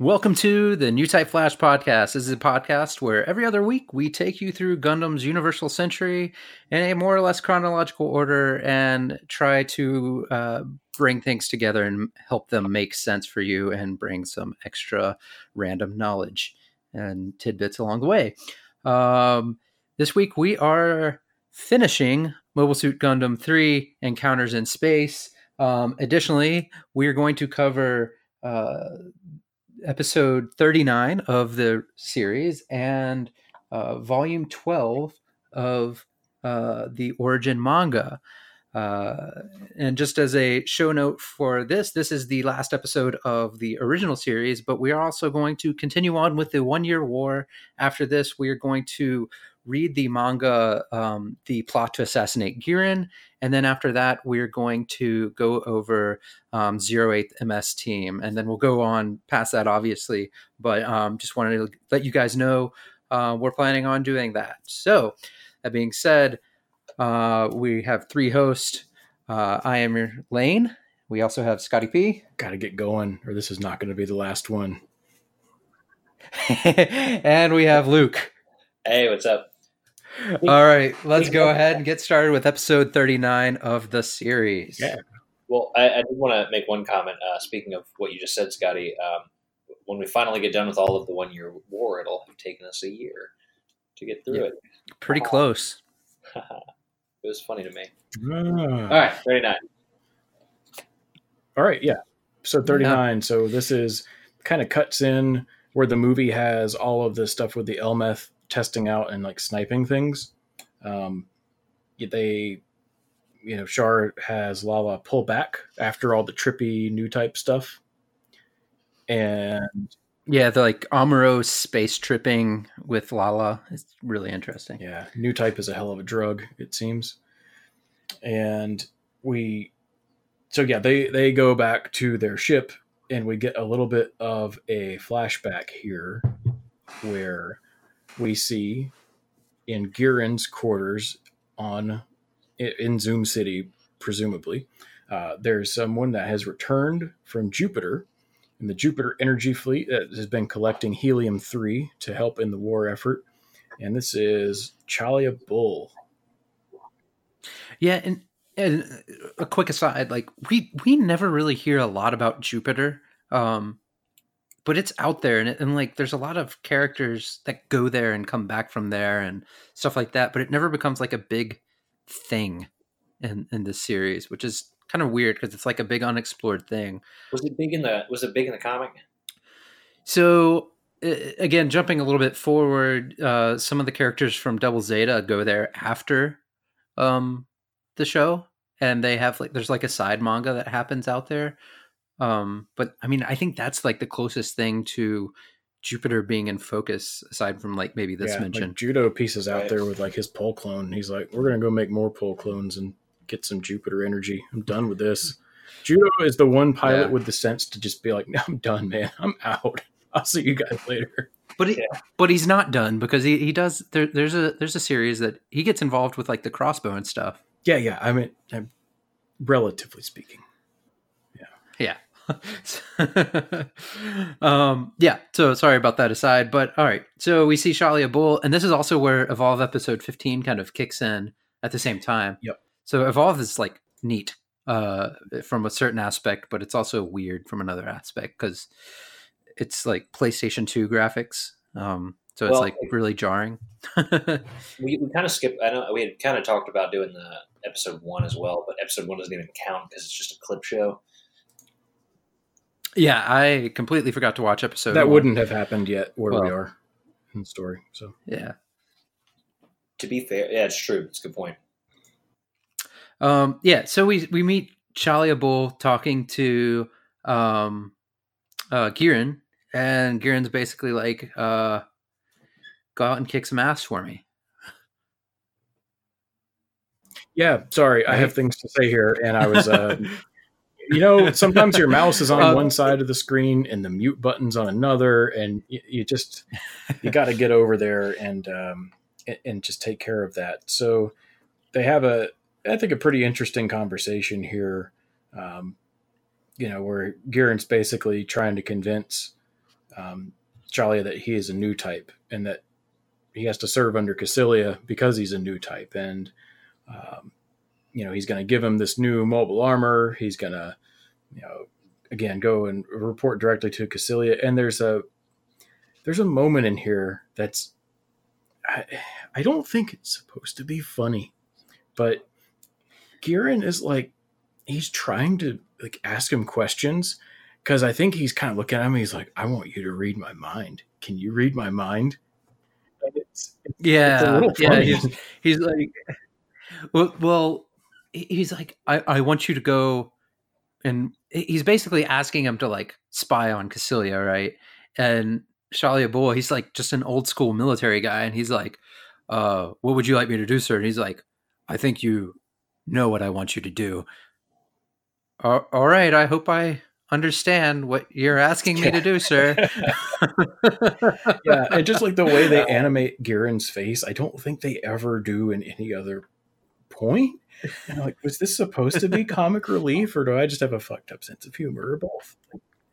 Welcome to the New Type Flash podcast. This is a podcast where every other week we take you through Gundam's Universal Century in a more or less chronological order and try to uh, bring things together and help them make sense for you and bring some extra random knowledge and tidbits along the way. Um, this week we are finishing Mobile Suit Gundam 3 Encounters in Space. Um, additionally, we are going to cover. Uh, episode 39 of the series and uh, volume 12 of uh, the origin manga. Uh, and just as a show note for this, this is the last episode of the original series, but we are also going to continue on with the one year war. After this, we are going to read the manga, um, The Plot to Assassinate Gihren. And then after that, we're going to go over um, Zero Eighth MS Team. And then we'll go on past that, obviously. But um, just wanted to let you guys know uh, we're planning on doing that. So, that being said, uh, we have three hosts. Uh, I am your Lane. We also have Scotty P. Got to get going, or this is not going to be the last one. and we have Luke. Hey, what's up? All right, let's go ahead and get started with episode 39 of the series. Yeah. Well, I, I did want to make one comment. Uh, speaking of what you just said, Scotty, um, when we finally get done with all of the one year war, it'll have taken us a year to get through Yeah. it. Pretty close. it was funny to me. Ah. All right, 39. All right, yeah. So 39. So this is kind of cuts in where the movie has all of this stuff with the Elmeth testing out and like sniping things. Um, they, you know, Char has Lala pull back after all the trippy new type stuff. And Yeah, the like Amuro space tripping with Lala is really interesting. Yeah, new type is a hell of a drug, it seems. And we so yeah, they they go back to their ship and we get a little bit of a flashback here where we see in Gihren's quarters on in Zum City presumably uh, there's someone that has returned from Jupiter and the Jupiter Energy Fleet that has been collecting helium 3 to help in the war effort and this is Chalia Bull. Yeah, and, and a quick aside, like we we never really hear a lot about Jupiter. Um but it's out there and, it, and like there's a lot of characters that go there and come back from there and stuff like that, but it never becomes like a big thing in in this series, which is kind of weird because it's like a big unexplored thing. Was it big in the Was it big in the comic? So again, jumping a little bit forward, uh, some of the characters from Double Zeta go there after um, the show, and they have like there's like a side manga that happens out there. Um, but I mean, I think that's like the closest thing to Jupiter being in focus, aside from like maybe this yeah, mention. like Judau pieces out Right. there with like his pole clone. He's like, we're gonna go make more pole clones and get some Jupiter energy. I'm done with this. Judau is the one pilot Yeah. with the sense to just be like, no, I'm done, man. I'm out. I'll see you guys later. But he, Yeah. but he's not done because he, he does there, there's a there's a series that he gets involved with like the Crossbone and stuff. Yeah, yeah. I mean, I'm, relatively speaking. Yeah. Yeah. um, yeah. So sorry about that aside, but all right. So we see Shalia Bull, and this is also where Evolve episode 15 kind of kicks in at the same time. Yep. So Evolve is like neat uh, from a certain aspect, but it's also weird from another aspect because it's like PlayStation 2 graphics. Um, so it's Well, like really jarring. We, we kind of skipped. I know we had kind of talked about doing the episode one as well, but episode one doesn't even count because it's just a clip show. Yeah, I completely forgot to watch episode. that one. wouldn't have happened yet where we are in the story. So Yeah. To be fair, yeah, it's true. It's a good point. Um, yeah, so we we meet Shalia Bull talking to um, uh, Gihren, and Gihren's basically like, uh, "Go out and kick some ass for me." yeah, sorry, I have things to say here, and I was. Uh, you know, sometimes your mouse is on Uh, one side of the screen and the mute button's on another, and you, you just you got to get over there and um, and- just take care of that. So they have a, I think, a pretty interesting conversation here. Um, you know, where Gihren's basically trying to convince um, Shalia that he is a new type and that he has to serve under Kycilia because he's a new type. And, um, you know, he's going to give him this new mobile armor. He's going to, you know, again, go and report directly to Kycilia. And there's a, there's a moment in here that's, I, I don't think it's supposed to be funny, but Gihren is like, he's trying to like ask him questions because I think he's kind of looking at me. He's like, I want you to read my mind. Can you read my mind? It's, it's, yeah, it's yeah. He's, he's like, well, well, he's like, I, I want you to go, and he's basically asking him to like spy on Kycilia, right? And Shalia Bul, he's like just an old school military guy, and he's like, uh, "What would you like me to do, sir?" And he's like, "I think you know what I want you to do." all right, I hope I understand what you're asking me to do, sir. yeah, and just like the way they animate Gihren's face, I don't think they ever do in any other point. And like, was this supposed to be comic relief, or do I just have a fucked up sense of humor, or both?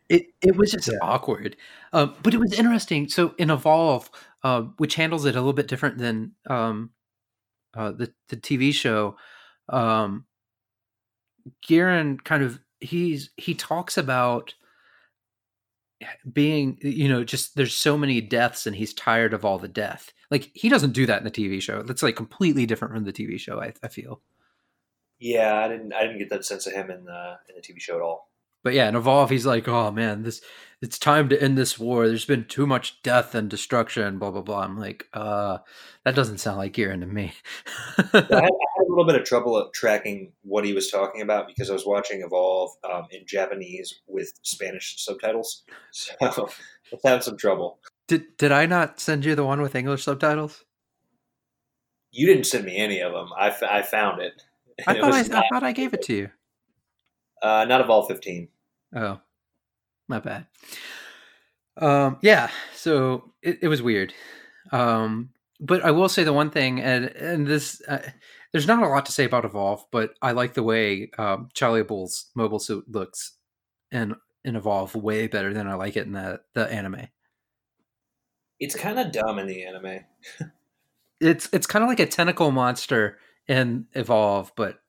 It it was just yeah. awkward, uh, but it was interesting. So in Evolve, uh, which handles it a little bit different than um, uh, the the TV show, um, Gihren kind of he's he talks about being you know just there's so many deaths and he's tired of all the death. Like he doesn't do that in the tv show. That's like completely different from the tv show i, I feel. Yeah i didn't i didn't get that sense of him in the in the tv show at all but yeah, and Evolve, he's like, oh man, this it's time to end this war. There's been too much death and destruction, blah blah blah. I'm like, uh, that doesn't sound like Gihren to me. I, had, I, had, a little bit of trouble tracking what he was talking about because I was watching Evolve um, in Japanese with Spanish subtitles, so I having some trouble. Did did I not send you the one with English subtitles? You didn't send me any of them. I, I found it. I thought I, I, thought I gave it to you. Uh, not Evolve 15. Oh, not bad. Um, yeah, so it, it was weird. Um, but I will say the one thing, and and this, uh, there's not a lot to say about Evolve, but I like the way um, Shalia Bul's mobile suit looks in in Evolve way better than I like it in the the anime. It's kind of dumb in the anime. it's it's kind of like a tentacle monster in Evolve, but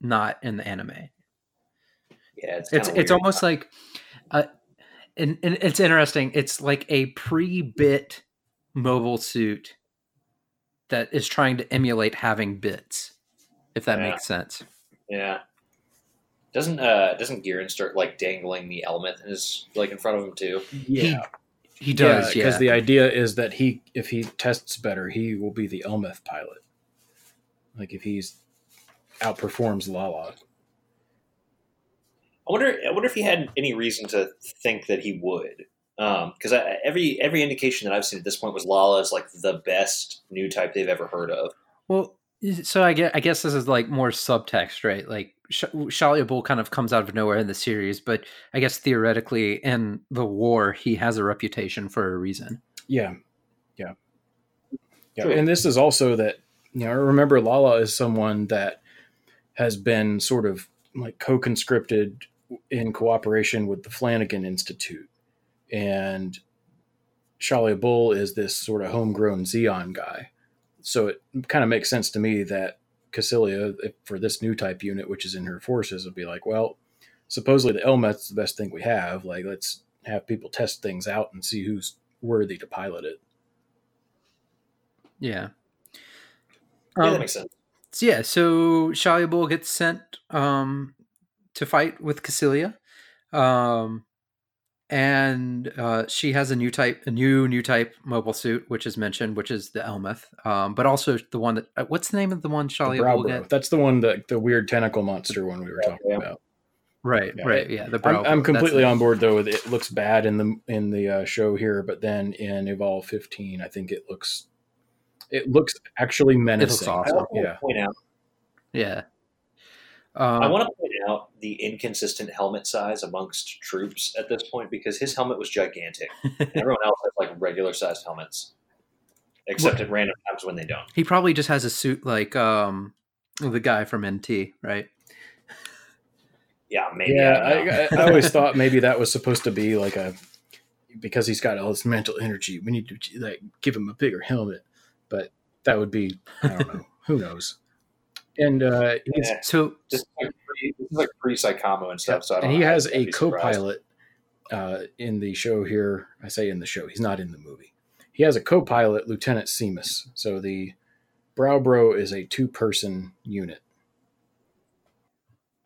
not in the anime. Yeah, it's it's, it's almost like, uh, and, and it's interesting. It's like a pre-bit mobile suit that is trying to emulate having bits, if that yeah. makes sense. Yeah. Doesn't uh doesn't Gihren start like dangling the element in his like in front of him too? Yeah. He, he does, because yeah. the idea is that he if he tests better, he will be the Elmeth pilot. Like if he's outperforms Lala. I wonder. I wonder if he had any reason to think that he would, because um, every every indication that I've seen at this point was Lala is like the best new type they've ever heard of. Well, so I guess I guess this is like more subtext, right? Like Sh- Shalia Bul kind of comes out of nowhere in the series, but I guess theoretically in the war he has a reputation for a reason. Yeah, yeah, yeah. True. And this is also that you know remember Lala is someone that has been sort of like co-conscripted in cooperation with the Flanagan Institute. And Shalia Bul is this sort of homegrown Zeon guy. So it kind of makes sense to me that Kycilia, for this new type unit, which is in her forces, would be like, well, supposedly the Elmeth's the best thing we have. Like, let's have people test things out and see who's worthy to pilot it. Yeah. Yeah, um, that makes sense. So yeah, so Shalia Bul gets sent um, to fight with Kycilia. Um, and uh, she has a new type, a new new type mobile suit, which is mentioned, which is the Elmeth, um, but also the one that uh, what's the name of the one Shalia will get? That's the one that the weird tentacle monster one we were talking yeah. about. Right, yeah. right, yeah. The I'm, I'm, completely on board though. With it looks bad in the in the uh, show here, but then in Evolve 15, I think it looks it looks actually menacing. It looks awesome. Yeah, point out. Yeah, um, I want to point out the inconsistent helmet size amongst troops at this point because his helmet was gigantic. everyone else has like regular sized helmets, except at random times when they don't. He probably just has a suit like um, the guy from NT, right? Yeah, maybe. Yeah, I, I, I always thought maybe that was supposed to be like a because he's got all this mental energy, we need to like give him a bigger helmet. But that would be I don't know. Who knows? And uh, yeah. so this is like pre, this like pre Psycommu and stuff. So and he has a co-pilot uh, in the show here. I say in the show, he's not in the movie. He has a co-pilot, Lieutenant Seamus. So the Braw Bro is a two-person unit.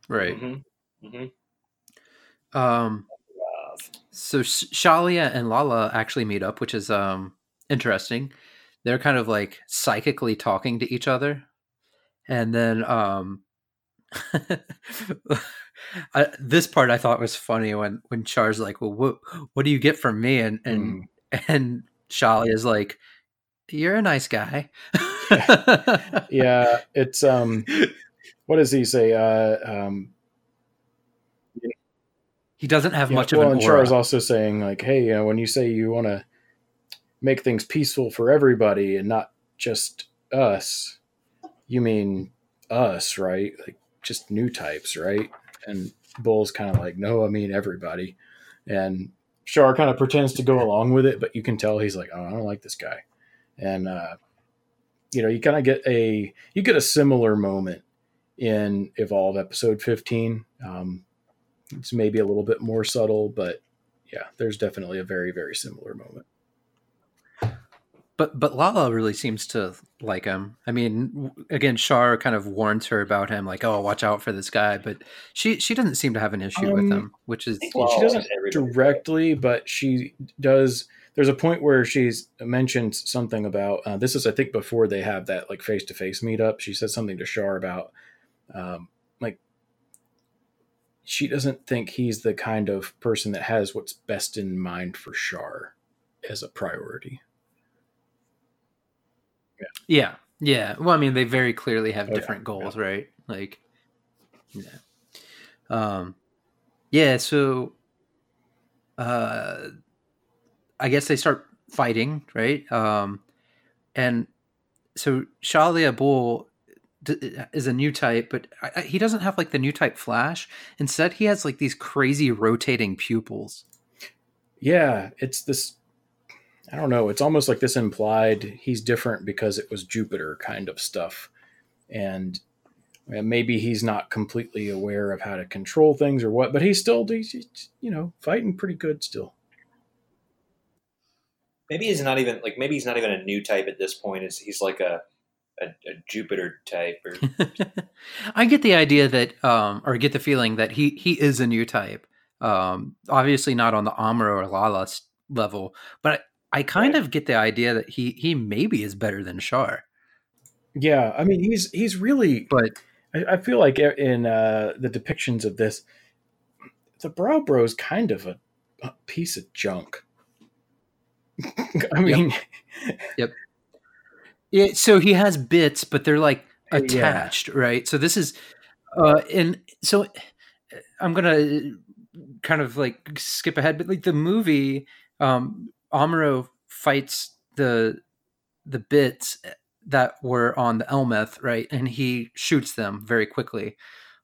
Right. Mm-hmm. Mm-hmm. Um. So Shalia and Lala actually meet up, which is um interesting. They're kind of like psychically talking to each other, and then um I, this part I thought was funny when when Char's like, "Well, what what do you get from me?" and and mm. and Shali is like, "You're a nice guy." yeah, it's um, what does he say? Uh, um, he doesn't have yeah, much well, of an and Char's also saying like, "Hey, you know, when you say you want to make things peaceful for everybody and not just us, you mean us, right? Like just new types, right?" And Bull's kind of like, no, I mean everybody. And Char kind of pretends to go along with it, but you can tell he's like, oh, I don't like this guy. And uh, you know, you kind of get a you get a similar moment in Evolve episode 15. Um, it's maybe a little bit more subtle, but yeah, there's definitely a very very similar moment but but Lala really seems to like him. I mean, again, Char kind of warns her about him, like, "Oh, watch out for this guy." But she she doesn't seem to have an issue um, with him, which is well, she doesn't directly, but she does. There's a point where she's mentioned something about uh, this is I think before they have that like face to face meetup. She said something to Char about um, like she doesn't think he's the kind of person that has what's best in mind for Char as a priority. Yeah. Yeah. Well, I mean, they very clearly have oh, different yeah. goals, yeah. right? Like, yeah. Um, yeah. So, uh, I guess they start fighting, right? Um, and so Shalia Bull is a new type, but he doesn't have like the new type Flash. Instead, he has like these crazy rotating pupils. Yeah, it's this I don't know. It's almost like this implied he's different because it was Jupiter kind of stuff. And maybe he's not completely aware of how to control things or what, but he's still, he's, you know, fighting pretty good still. Maybe he's not even like maybe he's not even a new type at this point. Is he's like a a, a, Jupiter type or I get the idea that um or get the feeling that he he is a new type. Um obviously not on the Amuro or Lala level, but I kind right. of get the idea that he he maybe is better than Char. Yeah, I mean he's he's really, but I, I feel like in uh, the depictions of this, the Braw Bro is kind of a, a piece of junk. I mean, yep. yep. Yeah, so he has bits, but they're like attached, yeah. right? So this is, uh, and so I'm gonna kind of like skip ahead, but like the movie, um, Amuro fights the the bits that were on the Elmeth, right? And he shoots them very quickly.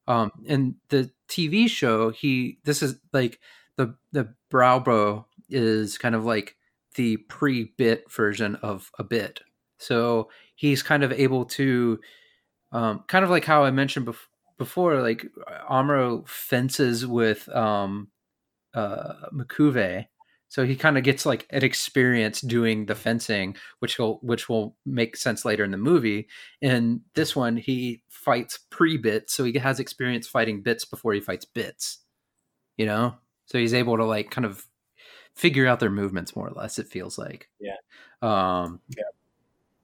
Um, in the TV show, he this is like the the Braw Bro is kind of like the pre-bit version of a bit. So he's kind of able to, um, kind of like how I mentioned bef- before, like Amuro fences with um, uh, M'Quve, so he kind of gets like an experience doing the fencing, which will which will make sense later in the movie. In this one, he fights pre-bits, so he has experience fighting bits before he fights bits. You know, so he's able to like kind of figure out their movements more or less. It feels like. Yeah. Um, yeah.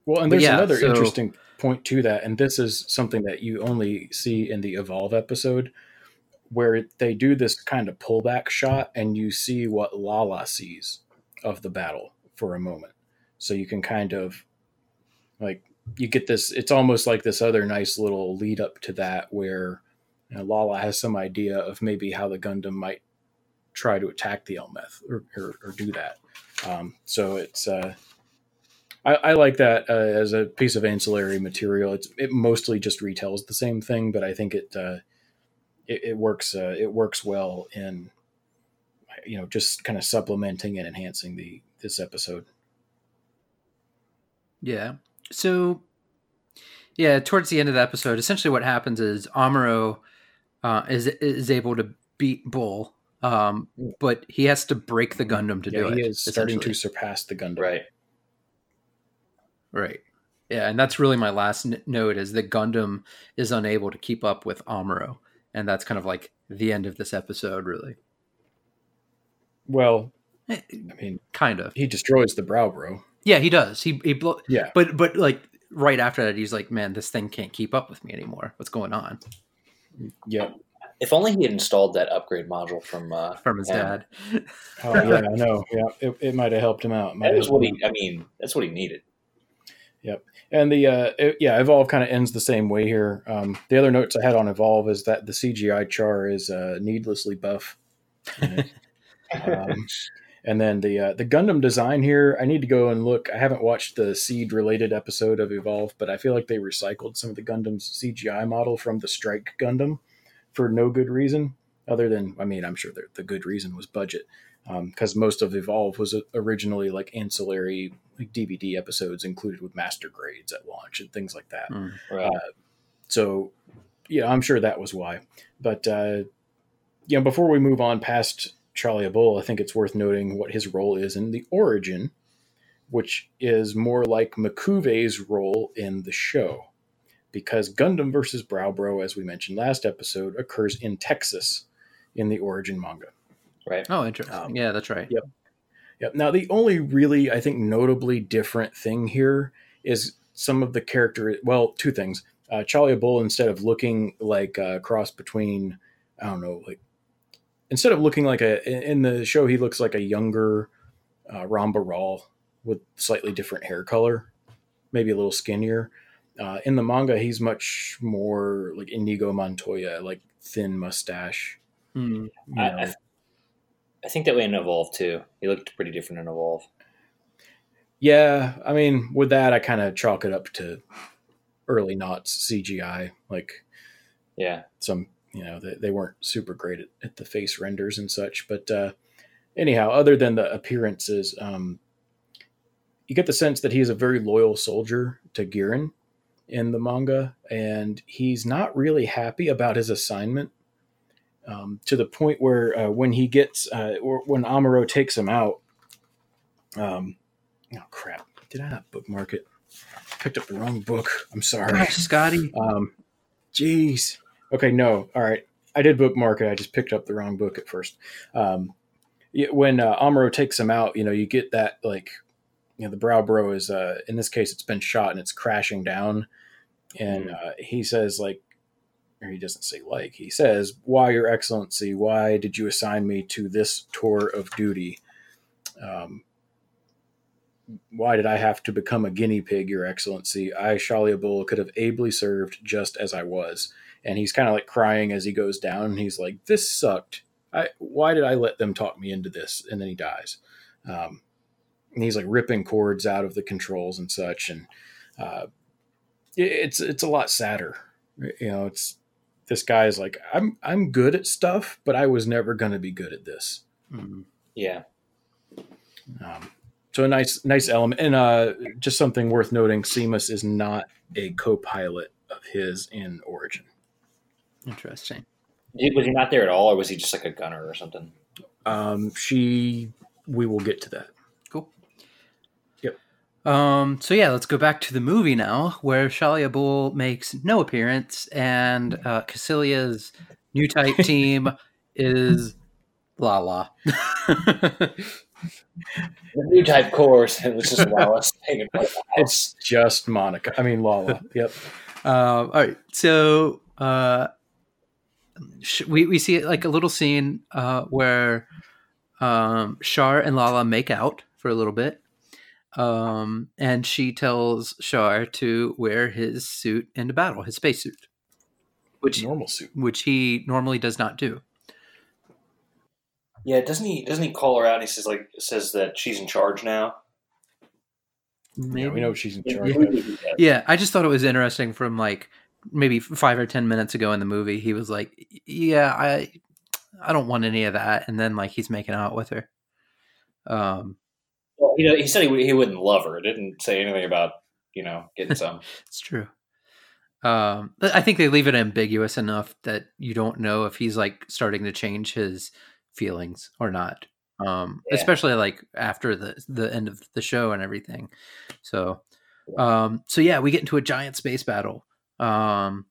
Well, and there's yeah, another so, interesting point to that, and this is something that you only see in the Evolve episode where they do this kind of pullback shot and you see what Lala sees of the battle for a moment. So you can kind of like you get this it's almost like this other nice little lead up to that where you know, Lala has some idea of maybe how the Gundam might try to attack the Elmeth or, or, or do that. Um, so it's uh, I, I, like that uh, as a piece of ancillary material. It's it mostly just retells the same thing, but I think it uh, it, it works uh, it works well in you know, just kind of supplementing and enhancing the this episode. Yeah. So, yeah, towards the end of the episode, essentially what happens is Amuro uh, is is able to beat Bull, um, but he has to break the Gundam to yeah, do he it. is starting to surpass the Gundam. Right. Right. Yeah, and that's really my last n- note is that Gundam is unable to keep up with Amuro, and that's kind of like the end of this episode, really. Well, Eh, I mean, Kind of. he destroys the Braw Bro. Yeah, he does. He he blo- Yeah. but but like right after that, he's like, "Man, this thing can't keep up with me anymore. What's going on?" Yep. If only he had installed that upgrade module from uh, From his Yeah. dad. Oh yeah, I know. Yeah, it, it might have helped him out. Might That was what he. I mean, that's what he needed. And the uh, it- yeah, Evolve kind of ends the same way here. Um, the other notes I had on Evolve is that the CGI char is uh, needlessly buff. um, and then the uh, the Gundam design here, I need to go and look. I haven't watched the Seed related episode of Evolve, but I feel like they recycled some of the Gundam's CGI model from the Strike Gundam for no good reason, other than I mean, I'm sure the, the good reason was budget, because most of Evolve was originally like ancillary like DVD episodes included with master grades at launch and things like that. Mm. Right. Uh, so yeah, I'm sure that was why. But uh, you know, before we move on past Charlie Bull, I think it's worth noting what his role is in the origin, which is more like M'Quve's role in the show. Because Gundam versus Braw Bro, as we mentioned last episode, occurs in Texas in the origin manga. right. Oh, interesting. Um, yeah, that's right. Yep. Yep. Now, the only really, I think, notably different thing here is some of the character. Well, two things. Uh, Charlie Bull, instead of looking like a cross between, I don't know, like instead of looking like a in the show, he looks like a younger uh, Ramba Ral with slightly different hair color, maybe a little skinnier. Uh, in the manga, he's much more like Inigo Montoya, like thin mustache. Mm. you I. I, I think that way in Evolve too. He looked pretty different in Evolve. Yeah, I mean, with that, I kind of chalk it up to early knots CGI. Like Yeah. some, you know, they, they weren't super great at, at the face renders and such. But uh, anyhow, other than the appearances, um, you get the sense that he's a very loyal soldier to Gihren in the manga, and he's not really happy about his assignment. Um, to the point where uh, when he gets, uh, or when Amuro takes him out, um, oh crap, did I not bookmark it? Picked up the wrong book. I'm sorry. Gosh, Scotty. Um, jeez. Okay, no. All right. I did bookmark it. I just picked up the wrong book at first. Um, when uh, Amuro takes him out, you know, you get that like, you know, the Braw Bro is uh, in this case it's been shot and it's crashing down, and uh, he says like, or he doesn't say like, he says, "Why, Your Excellency? Why did you assign me to this tour of duty?" Um, why did I have to become a guinea pig, Your Excellency? I, Shaliabul, could have ably served just as I was. And he's kind of like crying as he goes down. And he's like, "This sucked. I why did I let them talk me into this?" And then he dies. Um, and he's like ripping cords out of the controls and such. And uh, it- it's it's a lot sadder. You know, it's this guy is like, "I'm I'm good at stuff, but I was never going to be good at this." Mm. Yeah. Um, so a nice, nice element, and uh, just something worth noting: Seamus is not a co-pilot of his in Origin. Interesting. Was he not there at all, or was he just like a gunner or something? Um, she, we will get to that. Cool. Yep. Um, so yeah, let's go back to the movie now, where Shalia Bull makes no appearance, and uh, Kycilia's new type team is Lala. The new type course. It was just Wallace hanging by the house. It's just Monica. I mean Lala. Yep. Um, all right, so uh, sh- we we see like a little scene uh, where um, Char and Lala make out for a little bit, um, and she tells Char to wear his suit into battle, his spacesuit, which Normal suit. which he normally does not do. Yeah, doesn't he? Doesn't he call her out? and He says like says that she's in charge now. Maybe. Yeah, we know she's in charge. yeah. Yeah, I just thought it was interesting from like maybe five or ten minutes ago in the movie. He was like, "Yeah, I, I don't want any of that. And then like he's making out with her. Um, well, you know, he said he, he wouldn't love her. It didn't say anything about you know getting some. it's true. Um, I think they leave it ambiguous enough that you don't know if he's like starting to change his feelings or not. Um, yeah. especially like after the the end of the show and everything. So, um, so yeah, we get into a giant space battle. Um,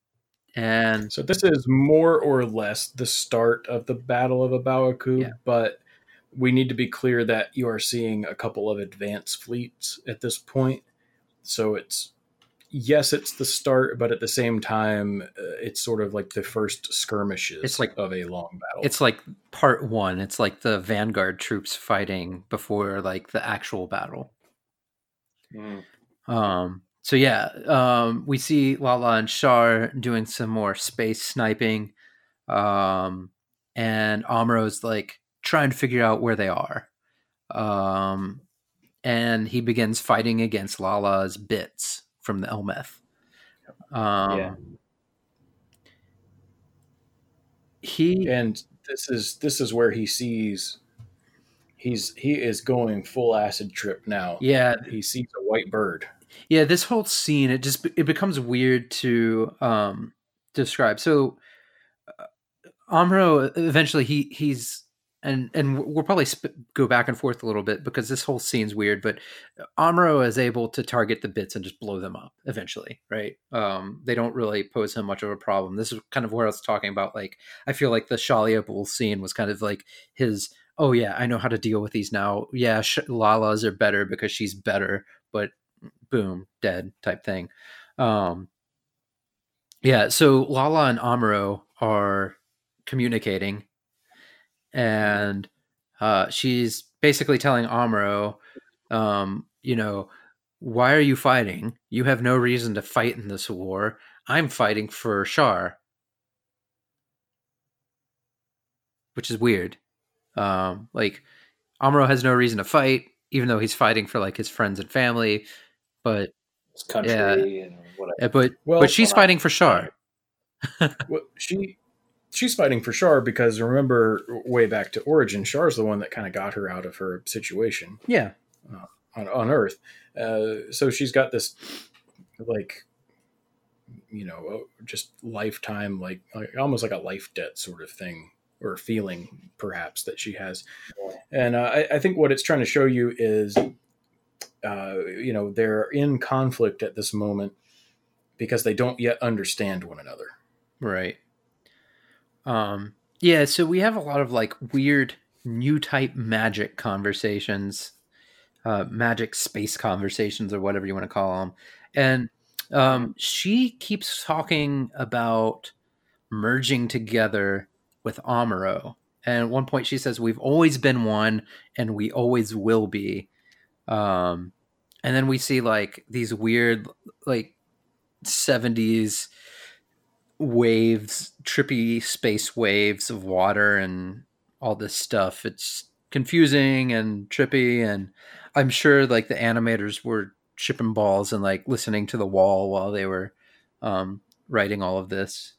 and so this is more or less the start of the Battle of A Baoa Qu, yeah. but we need to be clear that you are seeing a couple of advanced fleets at this point. So it's yes, it's the start, but at the same time, uh, it's sort of like the first skirmishes. It's like of a long battle. It's like part one. It's like the vanguard troops fighting before like the actual battle. Mm. Um, so yeah, um, we see Lala and Char doing some more space sniping, um, and Amuro's like trying to figure out where they are, um, and he begins fighting against Lala's bits from the Elmeth. Um, yeah. He and this is this is where he sees he's he is going full acid trip now. Yeah, he sees a white bird yeah this whole scene it just it becomes weird to um describe so uh, amuro eventually he he's and and we'll probably sp- go back and forth a little bit because this whole scene's weird but amuro is able to target the bits and just blow them up eventually right? Um they don't really pose him much of a problem. This is kind of where i was talking about like i feel like the shalia bull scene was kind of like his oh yeah i know how to deal with these now. Yeah Sh- lala's are better because she's better but boom, dead type thing. Um, yeah, so Lala and Amuro are communicating, and uh, she's basically telling Amuro, um, you know, why are you fighting? You have no reason to fight in this war. I'm fighting for Char, which is weird. Um, like Amuro has no reason to fight, even though he's fighting for like his friends and family but his country yeah, and whatever. But well, but she's fighting for Char. well, she she's fighting for Char because remember way back to Origin, Char's the one that kind of got her out of her situation. Yeah, uh, on on Earth. Uh, so she's got this like you know uh, just lifetime like, like almost like a life debt sort of thing or feeling perhaps that she has and uh, I, I, think what it's trying to show you is uh, you know they're in conflict at this moment because they don't yet understand one another right um yeah so we have a lot of like weird new type magic conversations uh magic space conversations or whatever you want to call them and um she keeps talking about merging together with amuro. And at one point she says we've always been one and we always will be. Um, and then we see like these weird like 70s waves, trippy space waves of water and all this stuff. It's confusing and trippy and I'm sure like the animators were chipping balls and like listening to the wall while they were um, writing all of this.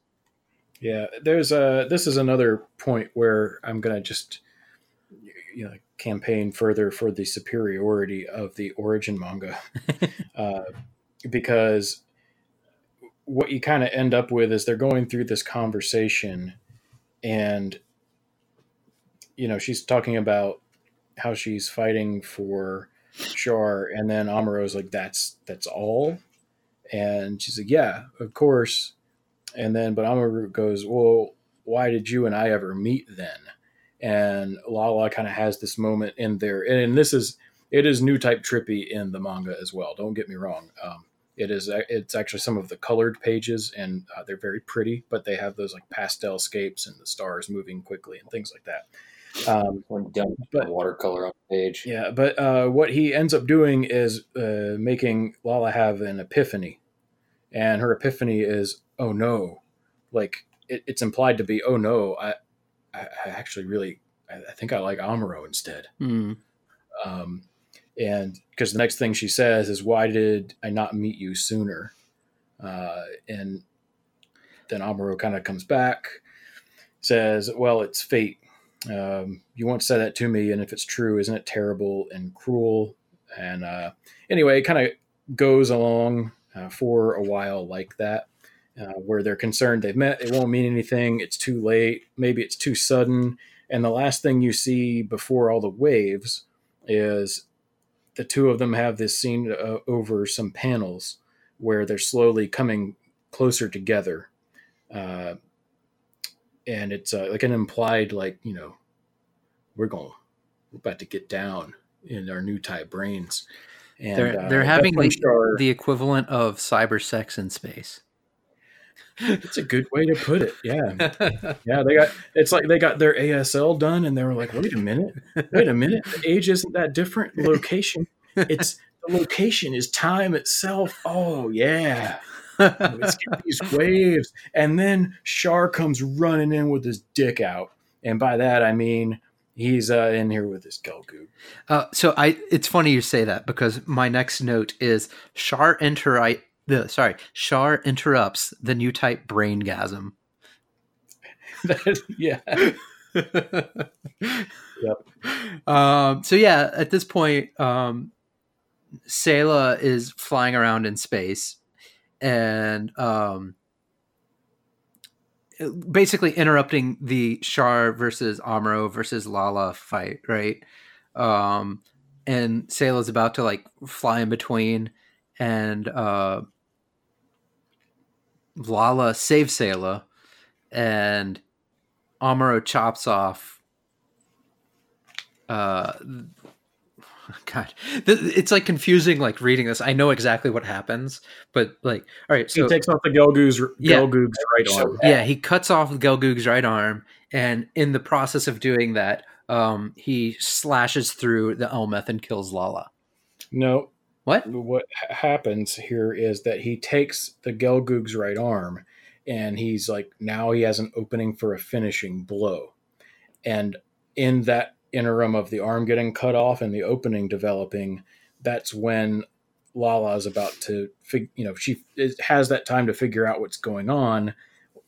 Yeah, there's a this is another point where I'm gonna just you know campaign further for the superiority of the origin manga uh, because what you kind of end up with is they're going through this conversation and you know she's talking about how she's fighting for Char and then Amuro's like that's that's all and she's like yeah of course and then but Amuro goes well why did you and I ever meet then and Lala kind of has this moment in there, and this is it is new type trippy in the manga as well. Don't get me wrong. Um, it is it's actually some of the colored pages, and uh, they're very pretty, but they have those like pastel scapes and the stars moving quickly and things like that. Um, but, watercolor on the page. Yeah, but uh, what he ends up doing is uh, making Lala have an epiphany, and her epiphany is, "Oh no!" Like it, it's implied to be, "Oh no, I I, I actually really, I, I, think I like Amuro instead. Mm. Um, and because the next thing she says is, "Why did I not meet you sooner?" Uh, and then Amuro kind of comes back, says, "Well, it's fate. Um, you once said that to me, and if it's true, isn't it terrible and cruel? And uh, anyway, it kind of goes along uh, for a while like that, uh, where they're concerned they've met, it won't mean anything, it's too late, maybe it's too sudden. And the last thing you see before all the waves is the two of them have this scene uh, over some panels where they're slowly coming closer together. Uh, and it's uh, like an implied, like, you know, we're going, we're about to get down in our new type brains. And they're, they're uh, having the, the equivalent of cyber sex in space. It's a good way to put it. Yeah. Yeah. They got, it's like they got their ASL done and they were like, wait a minute, wait a minute. The age isn't that different. Location, it's the location is time itself. Oh, yeah. Let's get these waves. And then Char comes running in with his dick out. And by that, I mean, he's uh, in here with his Gelgoog. Uh, so I, it's funny you say that because my next note is Char enter the sorry, Char interrupts the new type brain gasm. yeah. yep. Um, so yeah, at this point, um, Sayla is flying around in space, and um, basically interrupting the Char versus Amuro versus Lala fight, right? Um, and Sayla's about to like fly in between, and uh, Lala saves Sayla, and Amuro chops off. Uh, God, it's like confusing. Like reading this, I know exactly what happens, but like, all right, so he takes off the Gelgoog's yeah, Gelgoog's right arm. Yeah, he cuts off Gelgoog's right arm, and in the process of doing that, um, he slashes through the Elmeth and kills Lala. No, what? What happens here is that he takes the Gelgoog's right arm and he's like, now he has an opening for a finishing blow. And in that interim of the arm getting cut off and the opening developing, that's when Lala is about to, fig- you know, she has that time to figure out what's going on.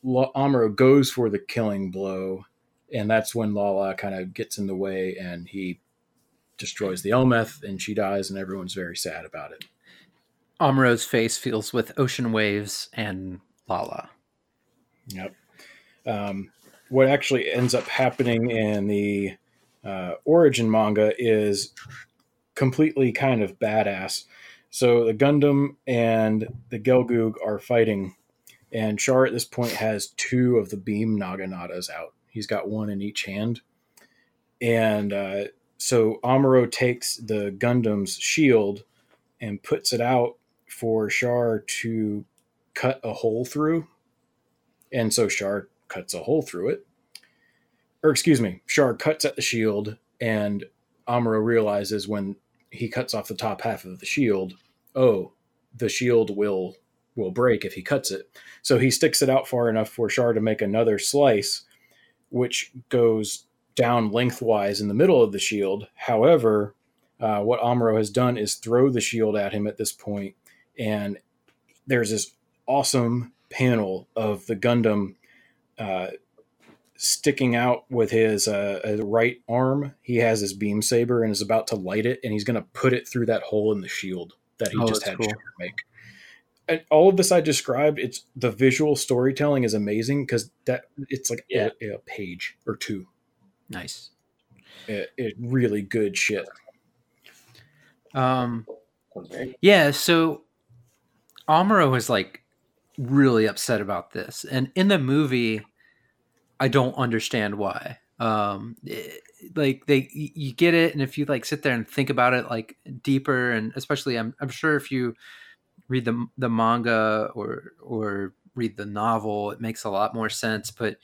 Amuro goes for the killing blow, and that's when Lala kind of gets in the way and he destroys the Elmeth and she dies, and everyone's very sad about it. Amuro's face feels with ocean waves and Lala. Yep. Um, what actually ends up happening in the uh, origin manga is completely kind of badass. So the Gundam and the Gelgoog are fighting, and Char at this point has two of the beam naginatas out. He's got one in each hand, and uh, so Amuro takes the Gundam's shield and puts it out for Char to cut a hole through. And so Char cuts a hole through it. Or excuse me, Char cuts at the shield, and Amuro realizes when he cuts off the top half of the shield, oh, the shield will will break if he cuts it. So he sticks it out far enough for Char to make another slice, which goes down lengthwise in the middle of the shield. However, uh, what Amuro has done is throw the shield at him at this point, and there's this awesome panel of the Gundam uh, sticking out with his uh, right arm. He has his beam saber and is about to light it, and he's going to put it through that hole in the shield that he oh, just had cool. make. And all of this I described, it's the visual storytelling is amazing because that it's like yeah. a, a page or two Nice. It, it really good shit. Um, yeah. So Amuro is like really upset about this, and in the movie, I don't understand why. Um, it, like they, you get it, and if you like sit there and think about it like deeper, and especially, I'm I'm sure if you read the the manga or or read the novel, it makes a lot more sense. But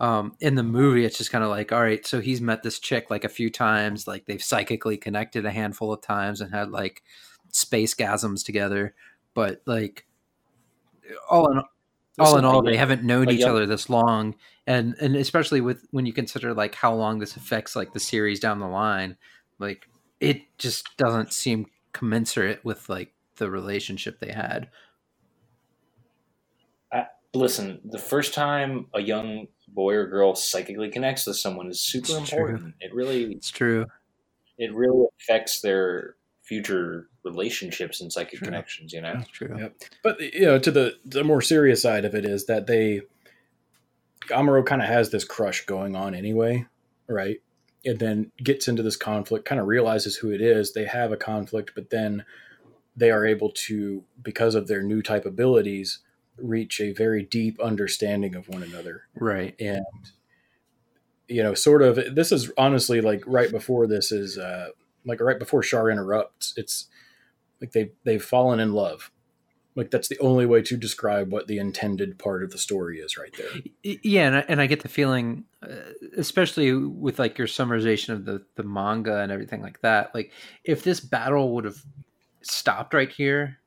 um, in the movie it's just kind of like all right so he's met this chick like a few times like they've psychically connected a handful of times and had like space gasms together but like all in all in all they haven't known each other this long and and especially with when you consider like how long this affects like the series down the line like it just doesn't seem commensurate with like the relationship they had. Listen the first time a young boy or girl psychically connects with someone is super It's important. true. It really It's true. it really affects their future relationships and psychic True. connections. You know, It's true. Yep. But you know, to the the more serious side of it is that they Amuro kind of has this crush going on anyway, right? And then gets into this conflict, kind of realizes who it is. They have a conflict, but then they are able to, because of their new type abilities, reach a very deep understanding of one another. Right. And you know, sort of this is honestly like right before this is uh like right before Char interrupts. It's like they they've fallen in love. Like that's the only way to describe what the intended part of the story is right there. Yeah, and I, and I get the feeling, uh, especially with like your summarization of the the manga and everything like that. Like, if this battle would have stopped right here,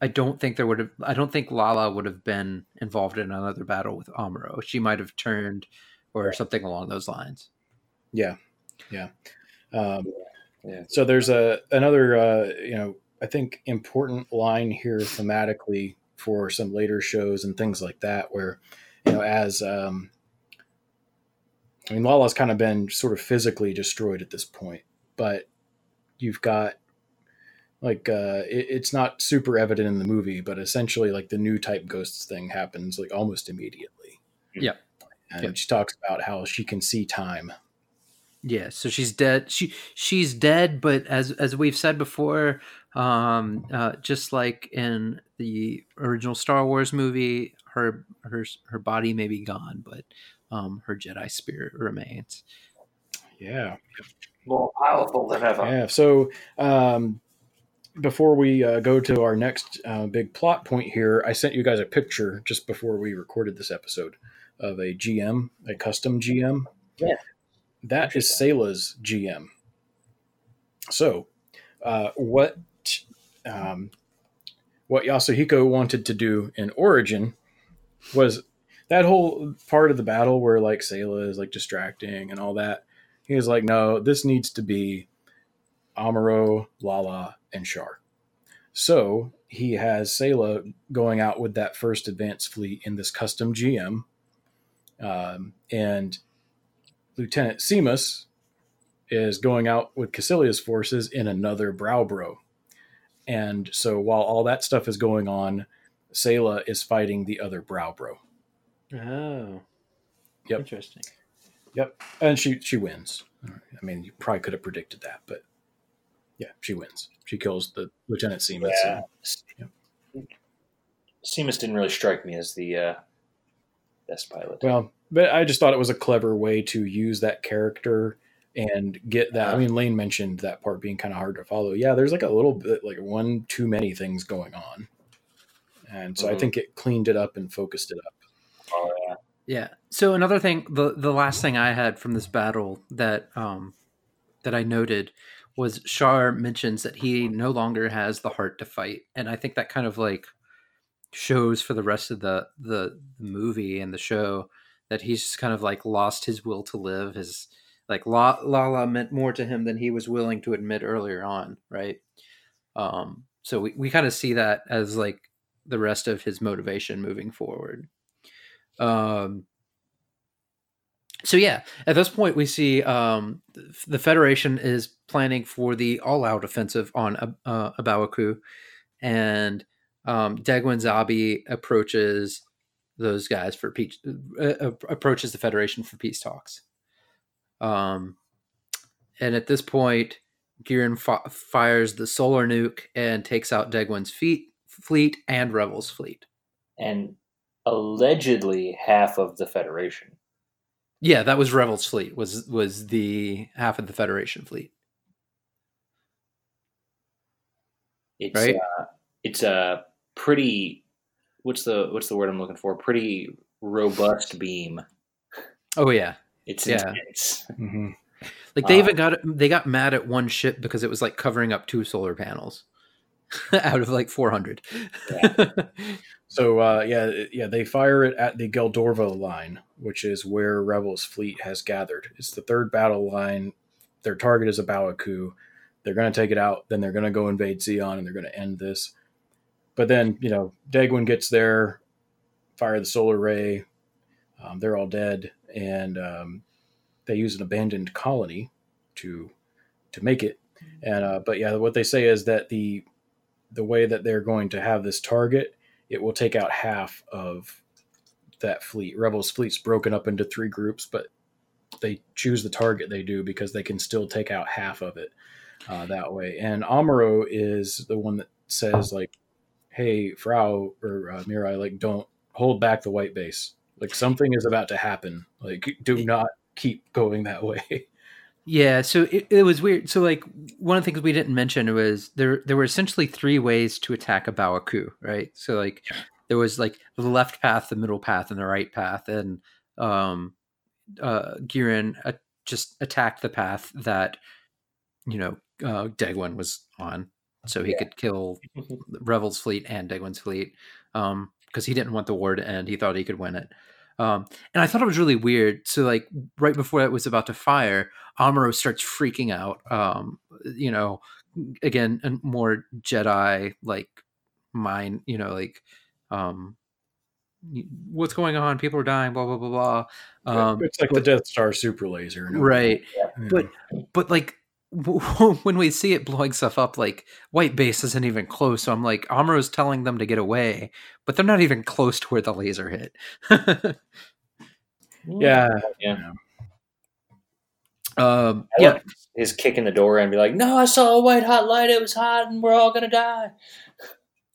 I don't think there would have. I don't think Lala would have been involved in another battle with Amuro. She might have turned or something along those lines. Yeah, yeah. Um, Yeah. So there's a another uh, you know I think important line here thematically for some later shows and things like that where you know as um, I mean Lala's kind of been sort of physically destroyed at this point, but you've got like uh, it, it's not super evident in the movie, but essentially like the new type ghosts thing happens like almost immediately. Yeah. And Yeah. she talks about how she can see time. Yeah, so she's dead. She she's dead, but as as we've said before, um, uh, just like in the original Star Wars movie, her her her body may be gone, but um, her Jedi spirit remains. Yeah. more powerful than ever. Yeah. So um, before we uh, go to our next uh, big plot point here, I sent you guys a picture just before we recorded this episode of a GM, a custom GM. Yeah. That is Sayla's GM. So, uh, what um, what Yasuhiko wanted to do in Origin was that whole part of the battle where like Sayla is like distracting and all that. He was like, no, this needs to be Amuro, Lala, and Shar. So he has Sayla going out with that first advanced fleet in this custom GM. Um, and Lieutenant Seamus is going out with Kycilia's forces in another Braw Bro. And so while all that stuff is going on, Sayla is fighting the other Braw Bro. Oh, Yep. interesting. Yep. And she she wins. I mean, you probably could have predicted that, but yeah, she wins. She kills the Lieutenant Seamus. Yeah. Yep. Seamus didn't really strike me as the uh, best pilot. Well, but I just thought it was a clever way to use that character and get that. I mean, Lane mentioned that part being kind of hard to follow. Yeah, there's like a little bit, like one too many things going on. And so I Mhm. think it cleaned it up and focused it up. Oh, yeah. Yeah. So another thing, the the last thing I had from this battle that um that I noted was Shar mentions that he no longer has the heart to fight, and I think that kind of like shows for the rest of the the movie and the show that he's just kind of like lost his will to live. His like La- Lala meant more to him than he was willing to admit earlier on, right? Um, so we, we kind of see that as like the rest of his motivation moving forward. Um, so yeah, at this point we see um, the Federation is planning for the all-out offensive on uh, A Baoa Qu, and um, Zabi approaches those guys for peace, uh, approaches the Federation for peace talks. Um, and at this point, Gihren fi- fires the solar nuke and takes out Degwin's feet, fleet and Revil's fleet. And allegedly half of the Federation. Yeah, that was Revil's fleet. Was was the half of the Federation fleet? It's Right. uh, it's a pretty what's the what's the word I'm looking for? Pretty robust beam. Oh yeah, It's Yeah. intense. Mm-hmm. like they Uh, even got they got mad at one ship because it was like covering up two solar panels out of like four hundred. So uh, yeah, yeah, they fire it at the Geldorva line, which is where Revil's fleet has gathered. It's the third battle line. Their target is a Abawaku. They're going to take it out. Then they're going to go invade Zeon, and they're going to end this. But then you know, Degwin gets there, fire the solar ray. Um, they're all dead, and um, they use an abandoned colony to to make it. And uh, but yeah, what they say is that the the way that they're going to have this target, it will take out half of that fleet. Revil's fleet's broken up into three groups, but they choose the target they do because they can still take out half of it uh, that way. And Amuro is the one that says like, "Hey, Frau or uh, Mirai, like don't hold back the white base. Like something is about to happen. Like do not keep going that way." Yeah, so it, it was weird. So like one of the things we didn't mention was there there were essentially three ways to attack A Baoa Qu, right? So like there was like the left path, the middle path, and the right path, and um, uh, uh, just attacked the path that you know uh, Degwin was on, so he yeah. could kill Revil's fleet and Degwin's fleet because um, he didn't want the war to end. He thought he could win it. Um, and I thought it was really weird. So, like, right before it was about to fire, Amuro starts freaking out. Um, you know, again, and more Jedi like mind. You know, like, um, what's going on? People are dying. Blah blah blah blah. Um, it's like but, the Death Star super laser, right? Yeah. But but like when we see it blowing stuff up, like white base isn't even close. So I'm like, Amuro's telling them to get away, but they're not even close to where the laser hit. yeah, yeah. Um, yeah, his kicking the door and be like, "No, I saw a white hot light. It was hot, and we're all gonna die."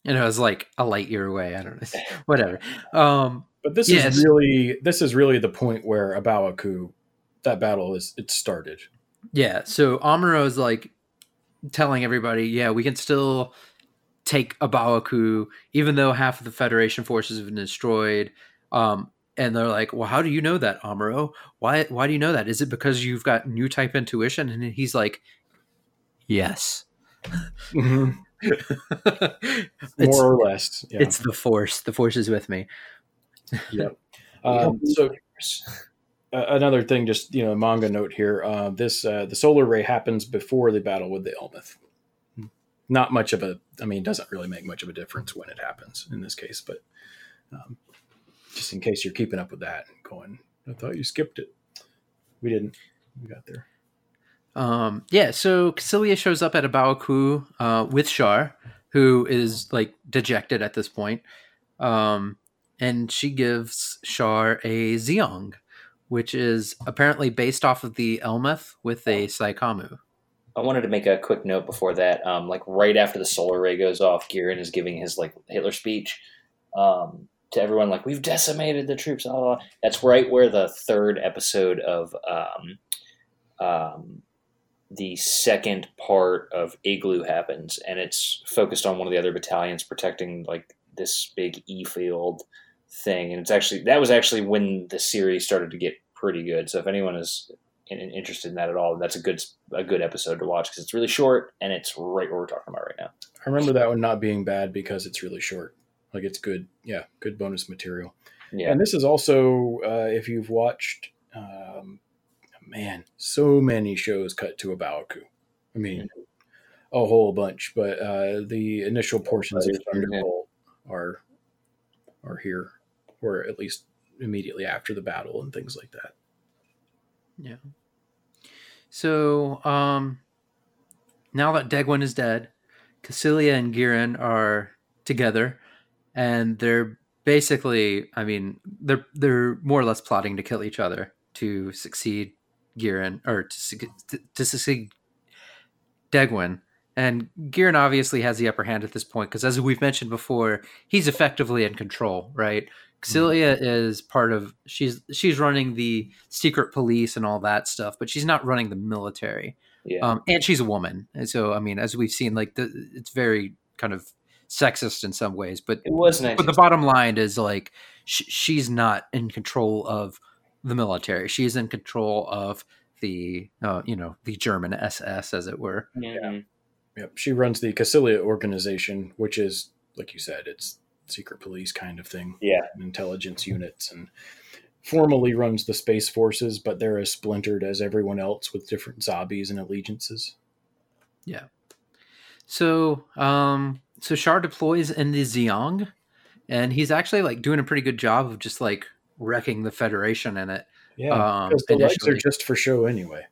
And it was like a light year away. I don't know, whatever. Um, but this yes. is really this is really the point where A Baoa Qu, that battle is it started. Yeah. So Amuro is like telling everybody, yeah, we can still take A Baoa Qu, even though half of the Federation forces have been destroyed. Um, and they're like, well, how do you know that, Amuro? Why, why do you know that? Is it because you've got new type intuition? And he's like, yes. Mm-hmm. More or less. Yeah. It's the force. The force is with me. yep. Um, so uh, another thing, just you know, manga note here. Uh, this uh, the solar ray happens before the battle with the Elmeth. Not much of a, I mean, doesn't really make much of a difference when it happens in this case, but um, just in case you're keeping up with that, going, I thought you skipped it. We didn't. We got there. Um, yeah, so Kycilia shows up at A Baoa Qu uh, with Char, who is like dejected at this point. Um, and she gives Char a Zeong, which is apparently based off of the Elmeth with a Psycommu. I wanted to make a quick note before that. Um, like right after the solar ray goes off, Gihren is giving his like Hitler speech um, to everyone, like we've decimated the troops. Blah. That's right where the third episode of um, um, the second part of Igloo happens, and it's focused on one of the other battalions protecting like this big E field thing, and it's actually that was actually when the series started to get pretty good. So if anyone is in, interested in that at all, that's a good a good episode to watch because it's really short and it's right where we're talking about right now. I remember that one not being bad because it's really short. Like it's good, yeah, good bonus material. Yeah, and this is also uh, if you've watched, um, man, so many shows cut to A Baoa Qu. I mean, mm-hmm. a whole bunch, but uh, the initial portions of Thunderbolt are are here or at least immediately after the battle and things like that. Yeah. So um, now that Degwin is dead, Kycilia and Gihren are together, and they're basically, I mean, they're they're more or less plotting to kill each other to succeed Gihren or to, to, to succeed Degwin. And Gihren obviously has the upper hand at this point because, as we've mentioned before, he's effectively in control, right? Celia is part of she's she's running the secret police and all that stuff, but she's not running the military. Yeah. Um, and she's a woman, and so I mean, as we've seen, like the, it's very kind of sexist in some ways, but it was nice. But the bottom line is like sh- she's not in control of the military. She's in control of the uh, you know the German SS, as it were. Yeah. Yep. She runs the Kycilia organization, which is like you said, it's secret police kind of thing. Yeah. Intelligence units and formally runs the space forces, but they're as splintered as everyone else with different zombies and allegiances. Yeah. So, um, so Char deploys in the Zeong, and he's actually like doing a pretty good job of just like wrecking the Federation in it. Yeah, because um, the initially. legs are just for show anyway.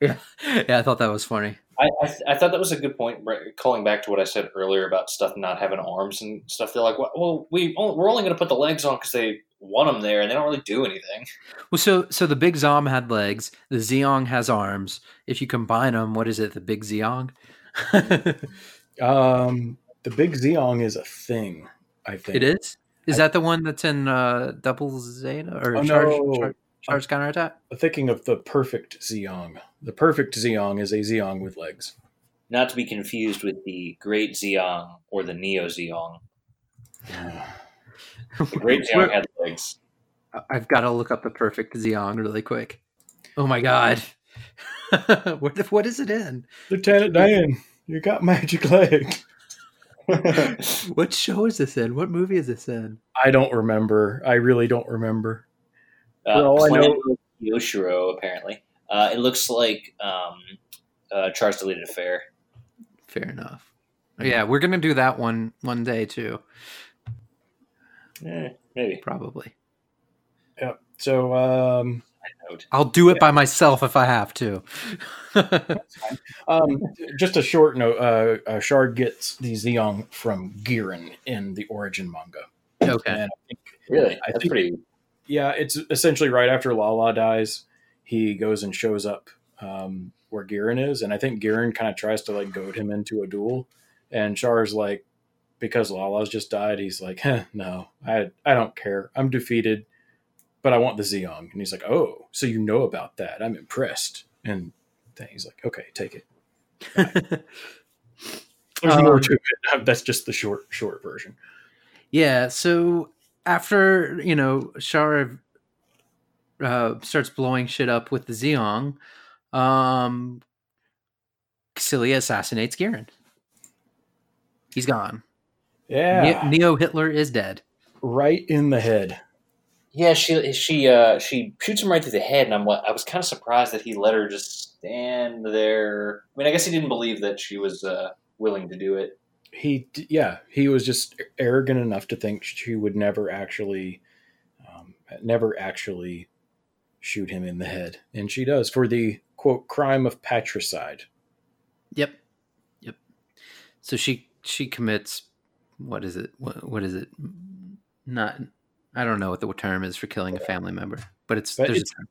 Yeah, yeah, I thought that was funny. I I, th- I, thought that was a good point. Calling back to what I said earlier about stuff not having arms and stuff, they're like, well, we we're only going to put the legs on because they want them there, and they don't really do anything. Well, so so the Big Zam had legs, the Zeong has arms. If you combine them, what is it? The big Zeong. um, the big Zeong is a thing. I think it is. Is I, that the one that's in uh, Double Zeta or oh, charge, no. charge, charge counterattack? I'm thinking of the perfect Zeong. The perfect Zeong is a Zeong with legs. Not to be confused with the Great Zeong or the Neo Zeong. the Great Zeong had legs. I've got to look up the perfect Zeong really quick. Oh my god. what, what is it in? Lieutenant Dan, you got magic leg. what show is this in? What movie is this in? I don't remember. I really don't remember. Uh, all I know, Yoshiro apparently. Uh, it looks like um, uh, Char's deleted affair. Fair enough. Yeah, we're gonna do that one one day too. Yeah, maybe. Probably. Yeah. So um, I'll do it yeah. by myself if I have to. um, just a short note: uh, uh, Shard gets the Zeong from Gihren in the Origin manga. Okay. And I think, really, I think, pretty. Yeah, it's essentially right after Lala dies. He goes and shows up um, where Gihren is, and I think Gihren kind of tries to like goad him into a duel, and Char's like, because Lala's just died, he's like, eh, no, I I don't care. I'm defeated but I want the Zeong. And he's like, oh, so you know about that. I'm impressed. And then he's like, okay, take it. There's um, more to it. That's just the short, short version. Yeah. So after, you know, Shara uh, starts blowing shit up with the Zeong, um, Kycilia assassinates Gihren. He's gone. Yeah. Ne- Neo Hitler is dead. Right in the head. Yeah, she she uh, she shoots him right through the head, and I'm I was kind of surprised that he let her just stand there. I mean, I guess he didn't believe that she was uh, willing to do it. He yeah, he was just arrogant enough to think she would never actually, um, never actually shoot him in the head, and she does for the quote crime of patricide. Yep, yep. So she she commits what is it? What, what is it? Not I don't know what the term is for killing a family member, but it's but there's it's, a term.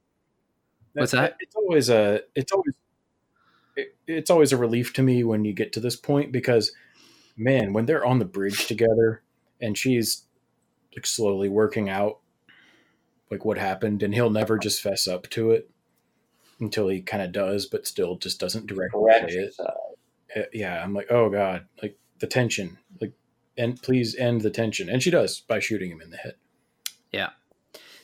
What's that? It's always a it's always it, it's always a relief to me when you get to this point because man, when they're on the bridge together and she's like slowly working out like what happened and he'll never just fess up to it until he kind of does but still just doesn't directly say it. Uh, yeah, I'm like, "Oh god, like the tension. Like and please end the tension." And she does by shooting him in the head. Yeah.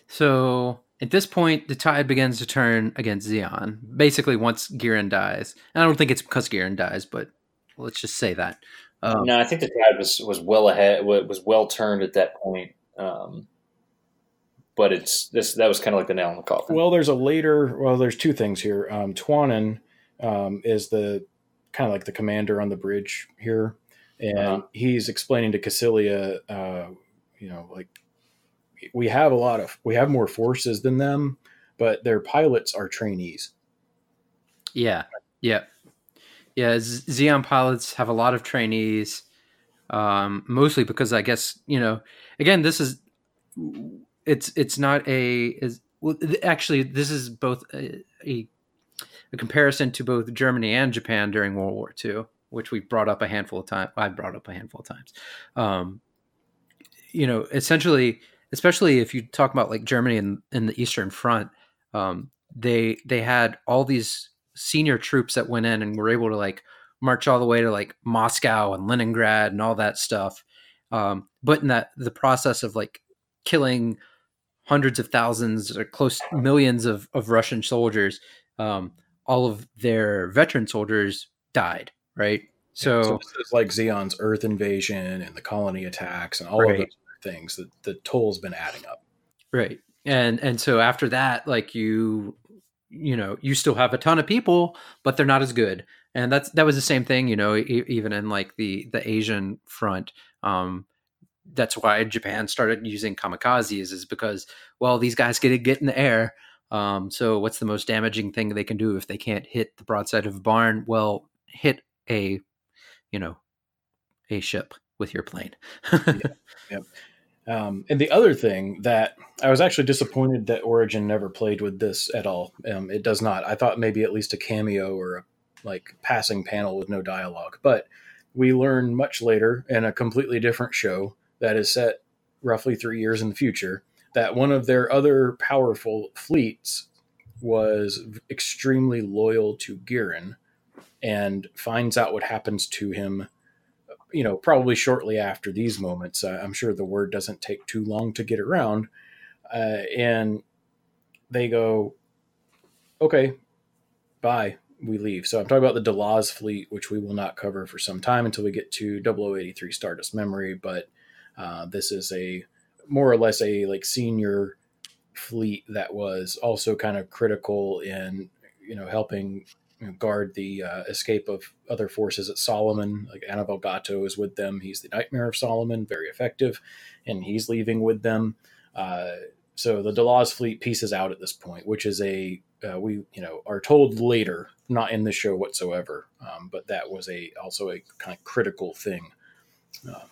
So at this point, the tide begins to turn against Zeon. Basically, once Gihren dies, and I don't think it's because Gihren dies, but let's just say that. Um, no, I think the tide was was well ahead, was well turned at that point. Um, but it's this that was kind of like the nail in the coffin. Well, there's a later. Well, there's two things here. Um, Twanan um, is the kind of like the commander on the bridge here, and uh-huh. he's explaining to Kycilia, uh, you know, like we have a lot of we have more forces than them, but their pilots are trainees. Yeah, yeah, yeah. Zeon pilots have a lot of trainees, um, mostly because I guess you know. Again, this is it's it's not a is well, actually this is both a, a, a comparison to both Germany and Japan during World War II, which we brought up a handful of times. I brought up a handful of times. Um, you know, essentially especially if you talk about like Germany and in, the Eastern Front, um, they they had all these senior troops that went in and were able to like march all the way to like Moscow and Leningrad and all that stuff. Um, but in that the process of like killing hundreds of thousands or close millions of, of Russian soldiers, um, all of their veteran soldiers died. Right. So, so this is like Zeon's Earth invasion and the colony attacks and all right. of those things that the toll's been adding up. Right. And and so after that, like you you know, you still have a ton of people, but they're not as good. And that's that was the same thing, you know, e- even in like the the Asian front. Um that's why Japan started using kamikazes is because well these guys get to get in the air. Um, so what's the most damaging thing they can do if they can't hit the broadside of a barn? Well, hit a you know a ship with your plane. yep. yep. Um, and the other thing that I was actually disappointed that Origin never played with this at all. Um, it does not. I thought maybe at least a cameo or a like passing panel with no dialogue, but we learn much later in a completely different show that is set roughly three years in the future that one of their other powerful fleets was extremely loyal to Gihren and finds out what happens to him you know probably shortly after these moments uh, i'm sure the word doesn't take too long to get around uh, and they go okay bye we leave. So i'm talking about the delaz fleet which we will not cover for some time until we get to 0083 stardust memory but uh, this is a more or less a like senior fleet that was also kind of critical in you know helping guard the uh, escape of other forces at Solomon. Like Anavel Gato is with them. He's the Nightmare of Solomon, very effective, and he's leaving with them. Uh, so the Delaz fleet pieces out at this point, which is a uh, we you know are told later, not in the show whatsoever, um, but that was a also a kind of critical thing uh,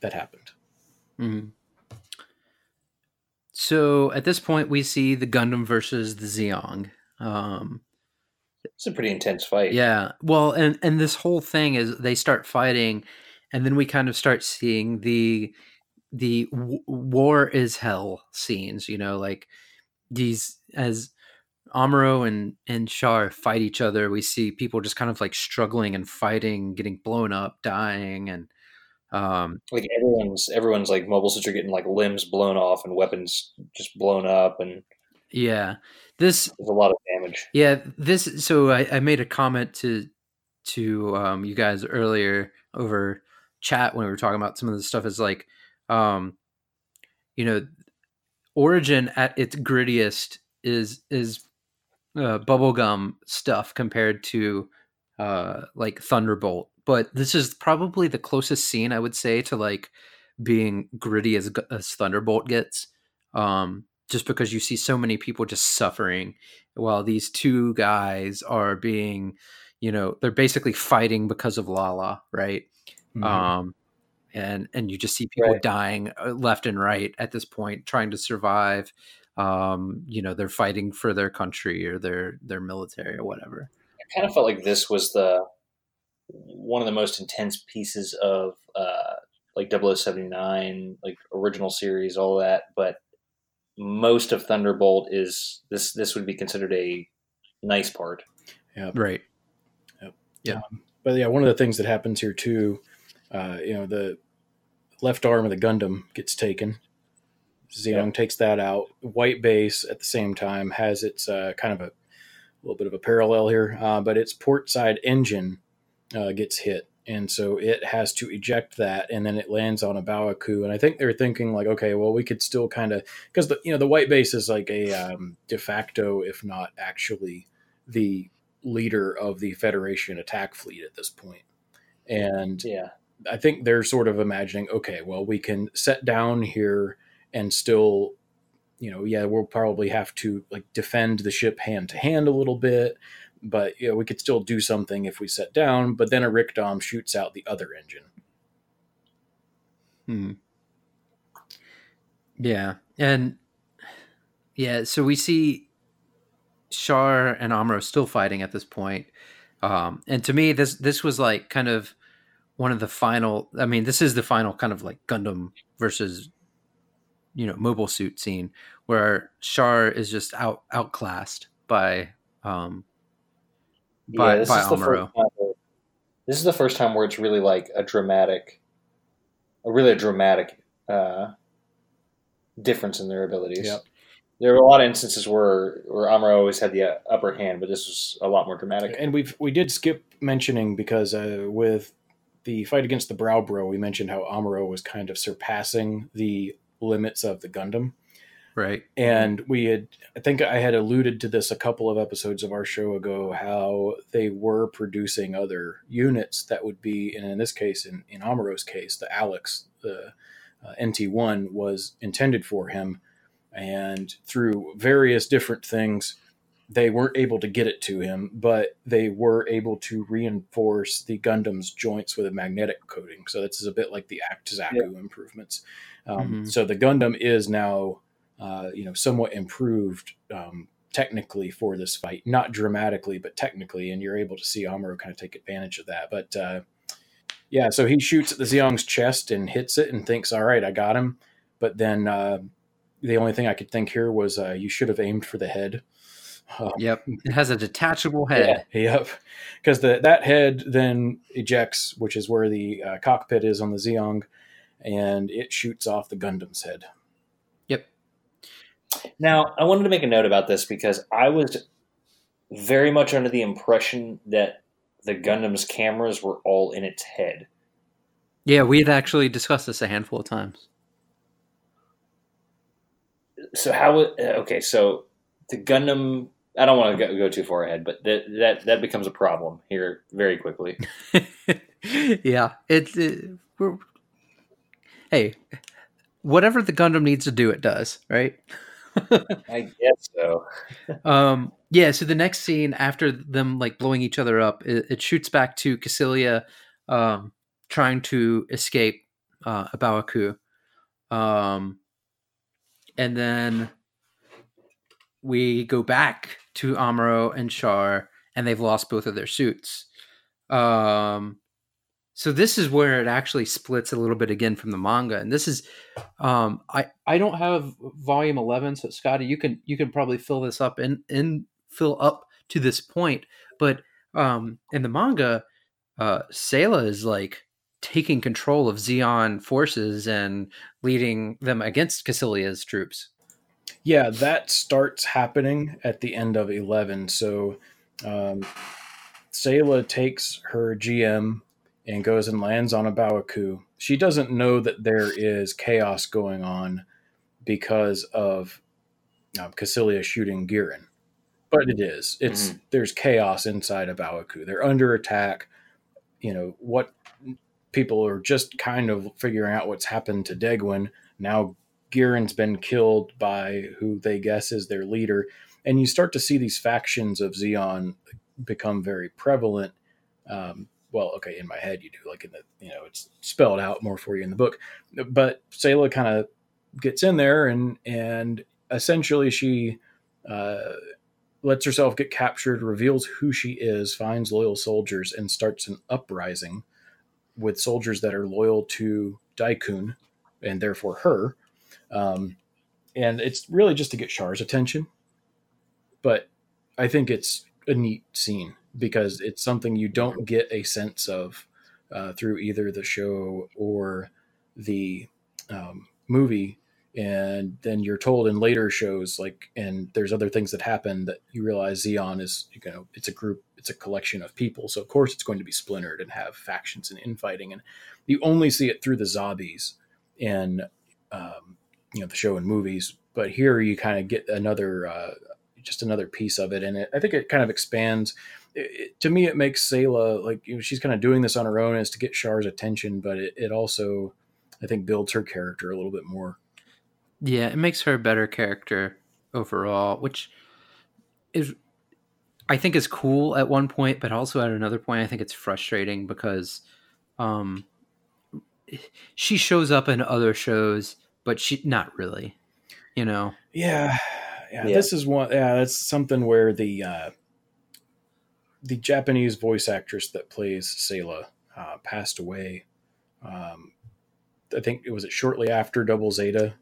that happened. Mm-hmm. So at this point, we see the Gundam versus the Zeong. Um, it's a pretty intense fight. Yeah. Well, and and this whole thing is they start fighting, and then we kind of start seeing the the w- war is hell scenes. You know, like these as Amuro and and Char fight each other. We see people just kind of like struggling and fighting, getting blown up, dying, and um, like everyone's everyone's like mobile suits are getting like limbs blown off and weapons just blown up and yeah this There's a lot of damage. Yeah, this. So I, I made a comment to to um, you guys earlier over chat when we were talking about some of the stuff. Is like, um, you know, Origin at its grittiest is is uh, bubblegum stuff compared to uh, like Thunderbolt. But this is probably the closest scene I would say to like being gritty as as Thunderbolt gets. Um, just because you see so many people just suffering while these two guys are being you know they're basically fighting because of lala right mm-hmm. um and and you just see people right. dying uh, left and right at this point trying to survive um you know they're fighting for their country or their their military or whatever i kind of felt like this was the one of the most intense pieces of uh like 0079 like original series all that but most of Thunderbolt is this. This would be considered a nice part. Yeah. Right. Yep. Yeah. Um, but yeah, one of the things that happens here too, uh, you know, the left arm of the Gundam gets taken. Zeong yep. takes that out. White base at the same time has its uh, kind of a, a, little bit of a parallel here, uh, but its port side engine uh, gets hit and so it has to eject that and then it lands on A Baoa Qu. And I think they're thinking like, okay, well, we could still kind of because the you know the white base is like a um, de facto, if not actually, the leader of the Federation attack fleet at this point. And yeah, I think they're sort of imagining, okay, well, we can set down here and still. You know, yeah, we'll probably have to like defend the ship hand to hand a little bit, but you know, we could still do something if we set down. But then a Rick Dom shoots out the other engine. Hmm. Yeah, and yeah, so we see Char and Amuro still fighting at this point. Um, and to me, this this was like kind of one of the final. I mean, this is the final kind of like Gundam versus you know mobile suit scene where Char is just out outclassed by um, by, yeah, this by is Amuro. Where, this is the first time where it's really like a dramatic, a really a dramatic uh, difference in their abilities. Yep. There were a lot of instances where where Amuro always had the upper hand, but this was a lot more dramatic. And we've we did skip mentioning because uh, with the fight against the Braw Bro, we mentioned how Amuro was kind of surpassing the limits of the Gundam. Right. And we had, I think I had alluded to this a couple of episodes of our show ago, how they were producing other units that would be, and in this case, in, in Amuro's case, the Alex, the uh, NT1 was intended for him. And through various different things, they weren't able to get it to him, but they were able to reinforce the Gundam's joints with a magnetic coating. So this is a bit like the Act Zaku yeah. improvements. Um, mm-hmm. So the Gundam is now, uh, you know, somewhat improved um, technically for this fight, not dramatically, but technically, and you're able to see Amuro kind of take advantage of that. But uh, yeah, so he shoots at the Zeong's chest and hits it and thinks, "All right, I got him." But then uh, the only thing I could think here was, uh, "You should have aimed for the head." Um, yep, it has a detachable head. Yeah, yep, because the that head then ejects, which is where the uh, cockpit is on the Zeong, and it shoots off the Gundam's head. Now, I wanted to make a note about this because I was very much under the impression that the Gundam's cameras were all in its head. Yeah, we've actually discussed this a handful of times. So how? Okay, so the Gundam. I don't want to go, go too far ahead, but that that that becomes a problem here very quickly. yeah, it's it, we're hey, whatever the Gundam needs to do, it does, right? I guess so. um, yeah. So the next scene after them like blowing each other up, it, it shoots back to Kycilia um, trying to escape uh, Baoa Qu, um, and then we go back to Amuro and Char, and they've lost both of their suits. Um, so this is where it actually splits a little bit again from the manga and this is um i i don't have volume 11 so scotty you can you can probably fill this up and and fill up to this point but um in the manga uh Sayla is like taking control of Zeon forces and leading them against Kycilia's troops. Yeah that starts happening at the end of 11 so um Sayla takes her GM and goes and lands on A Baoa Qu. She doesn't know that there is chaos going on because of um, Kycilia shooting Gihren, but it is. It's mm-hmm. there's chaos inside of Baoa Qu. They're under attack. You know what? People are just kind of figuring out what's happened to Degwin. Now Gihren's been killed by who they guess is their leader, and you start to see these factions of Zeon become very prevalent. Um, well, okay, in my head you do, like in the, you know, it's spelled out more for you in the book. But Sayla kind of gets in there and, and essentially she uh, lets herself get captured, reveals who she is, finds loyal soldiers, and starts an uprising with soldiers that are loyal to Deikun and therefore her. Um, and it's really just to get Char's attention. But I think it's a neat scene because it's something you don't get a sense of uh, through either the show or the um, movie. And then you're told in later shows like and there's other things that happen that you realize Zeon is you know it's a group it's a collection of people. So of course it's going to be splintered and have factions and infighting. And you only see it through the zombies in um, you know the show and movies. But here you kind of get another uh, just another piece of it and it, I think it kind of expands it, to me, it makes Sayla like you know, she's kind of doing this on her own as to get Char's attention, but it, it also, I think, builds her character a little bit more. Yeah, it makes her a better character overall, which is, I think, is cool at one point, but also at another point, I think it's frustrating because, um, she shows up in other shows, but she not really, you know. Yeah, yeah. yeah. This is one. Yeah, that's something where the. uh the Japanese voice actress that plays Sayla uh, passed away. Um, I think it was it shortly after Double Zeta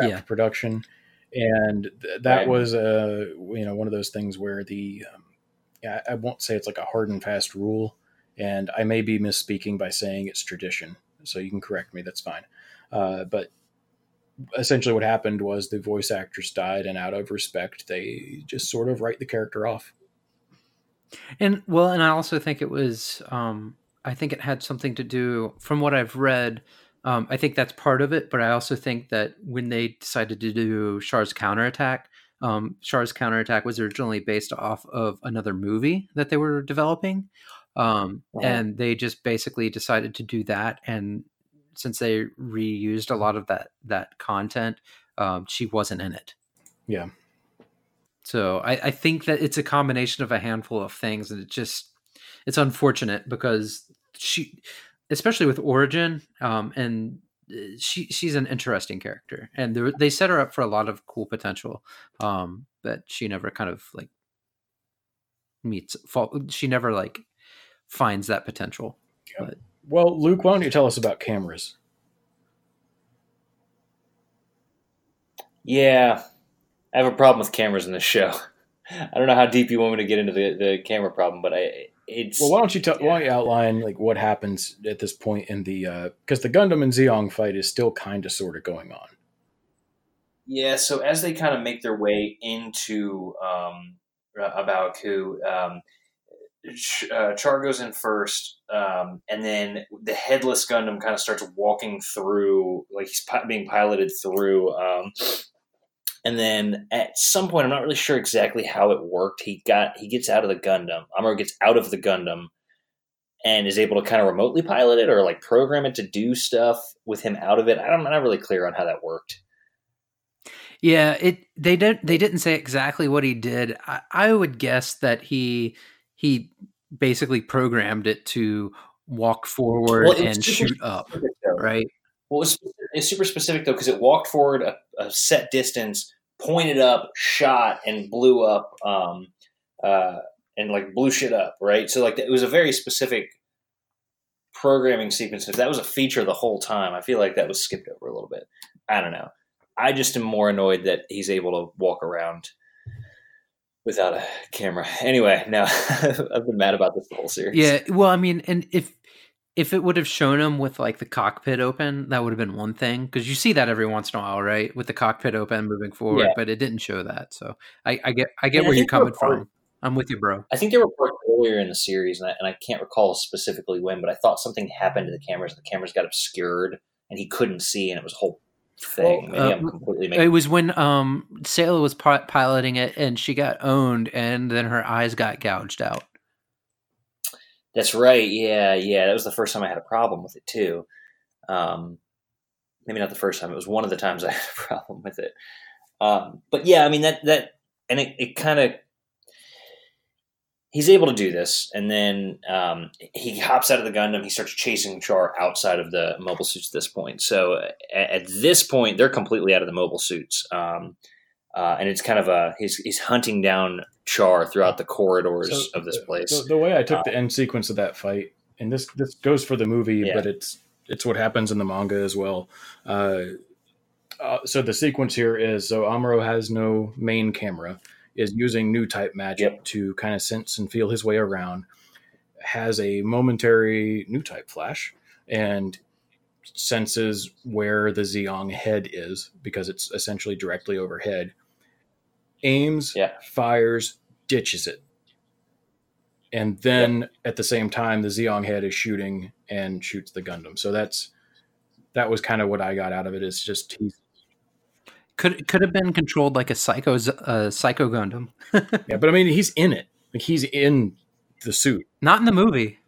yeah. production, and th- that right. was a uh, you know one of those things where the um, yeah, I won't say it's like a hard and fast rule, and I may be misspeaking by saying it's tradition, so you can correct me. That's fine, uh, but essentially what happened was the voice actress died, and out of respect, they just sort of write the character off. And well, and I also think it was, um, I think it had something to do, from what I've read, um, I think that's part of it. But I also think that when they decided to do Char's counterattack, um, Char's counterattack was originally based off of another movie that they were developing. Um, And they just basically decided to do that and since they reused a lot of that that content, um, she wasn't in it. Yeah. So I, I think that it's a combination of a handful of things, and it just it's unfortunate because she, especially with Origin, um, and uh, she she's an interesting character, and they set her up for a lot of cool potential. Um, that she never kind of like meets. Fault. She never like finds that potential. Yep. But, well, Luke, why don't you tell us about cameras? Yeah, I have a problem with cameras in this show. I don't know how deep you want me to get into the, the camera problem, but I it's well. Why don't you tell? Why don't you outline like what happens at this point in the because uh, the Gundam and Zeong fight is still kind of sort of going on. Yeah. So as they kind of make their way into um, A Baoa Qu, uh, Char goes in first, um, and then the headless Gundam kind of starts walking through, like he's pi- being piloted through. Um, and then at some point, I'm not really sure exactly how it worked. He got he gets out of the Gundam. Amuro gets out of the Gundam and is able to kind of remotely pilot it or like program it to do stuff with him out of it. I'm not really clear on how that worked. Yeah, it they did they didn't say exactly what he did. I, I would guess that he he basically programmed it to walk forward well, and shoot up, right? Well, it's, it's super specific though because it walked forward a, a, set distance, pointed up, shot, and blew up, um, uh, and like blew shit up, right? So like it was a very specific programming sequence. If that was a feature the whole time, I feel like that was skipped over a little bit. I don't know. I just am more annoyed that he's able to walk around without a camera. Anyway, now I've been mad about this the whole series. Yeah, well, I mean, and if if it would have shown him with like the cockpit open, that would have been one thing because you see that every once in a while, right? With the cockpit open, moving forward, yeah. but it didn't show that. So I, I get I get and where I you're coming from. I'm with you, bro. I think there were parts earlier in the series, and I, and I can't recall specifically when, but I thought something happened to the cameras, the cameras got obscured, and he couldn't see, and it was a whole thing. Well, uh, completely making- it was when um Sayla was piloting it, and she got owned, and then her eyes got gouged out. That's right. Yeah, yeah. That was the first time I had a problem with it too. Um, maybe not the first time. It was one of the times I had a problem with it. Um, but yeah, I mean that that and it, it kind of he's able to do this, and then um, he hops out of the Gundam. He starts chasing Char outside of the mobile suits. At this point, so at, at this point, they're completely out of the mobile suits. Um, uh, and it's kind of a he's he's hunting down Char throughout the corridors so of this place. The, the way I took uh, the end sequence of that fight, and this this goes for the movie, yeah. but it's it's what happens in the manga as well. Uh, uh, so the sequence here is so Amuro has no main camera, is using new type magic yep. to kind of sense and feel his way around, has a momentary new type flash, and senses where the Zeong head is because it's essentially directly overhead aims, yeah. fires, ditches it. And then yep. at the same time, the Zeong head is shooting and shoots the Gundam. So that's that was kind of what I got out of it. Is just he's could could have been controlled like a psycho uh, psycho Gundam. yeah, but I mean, he's in it. Like he's in the suit. Not in the movie.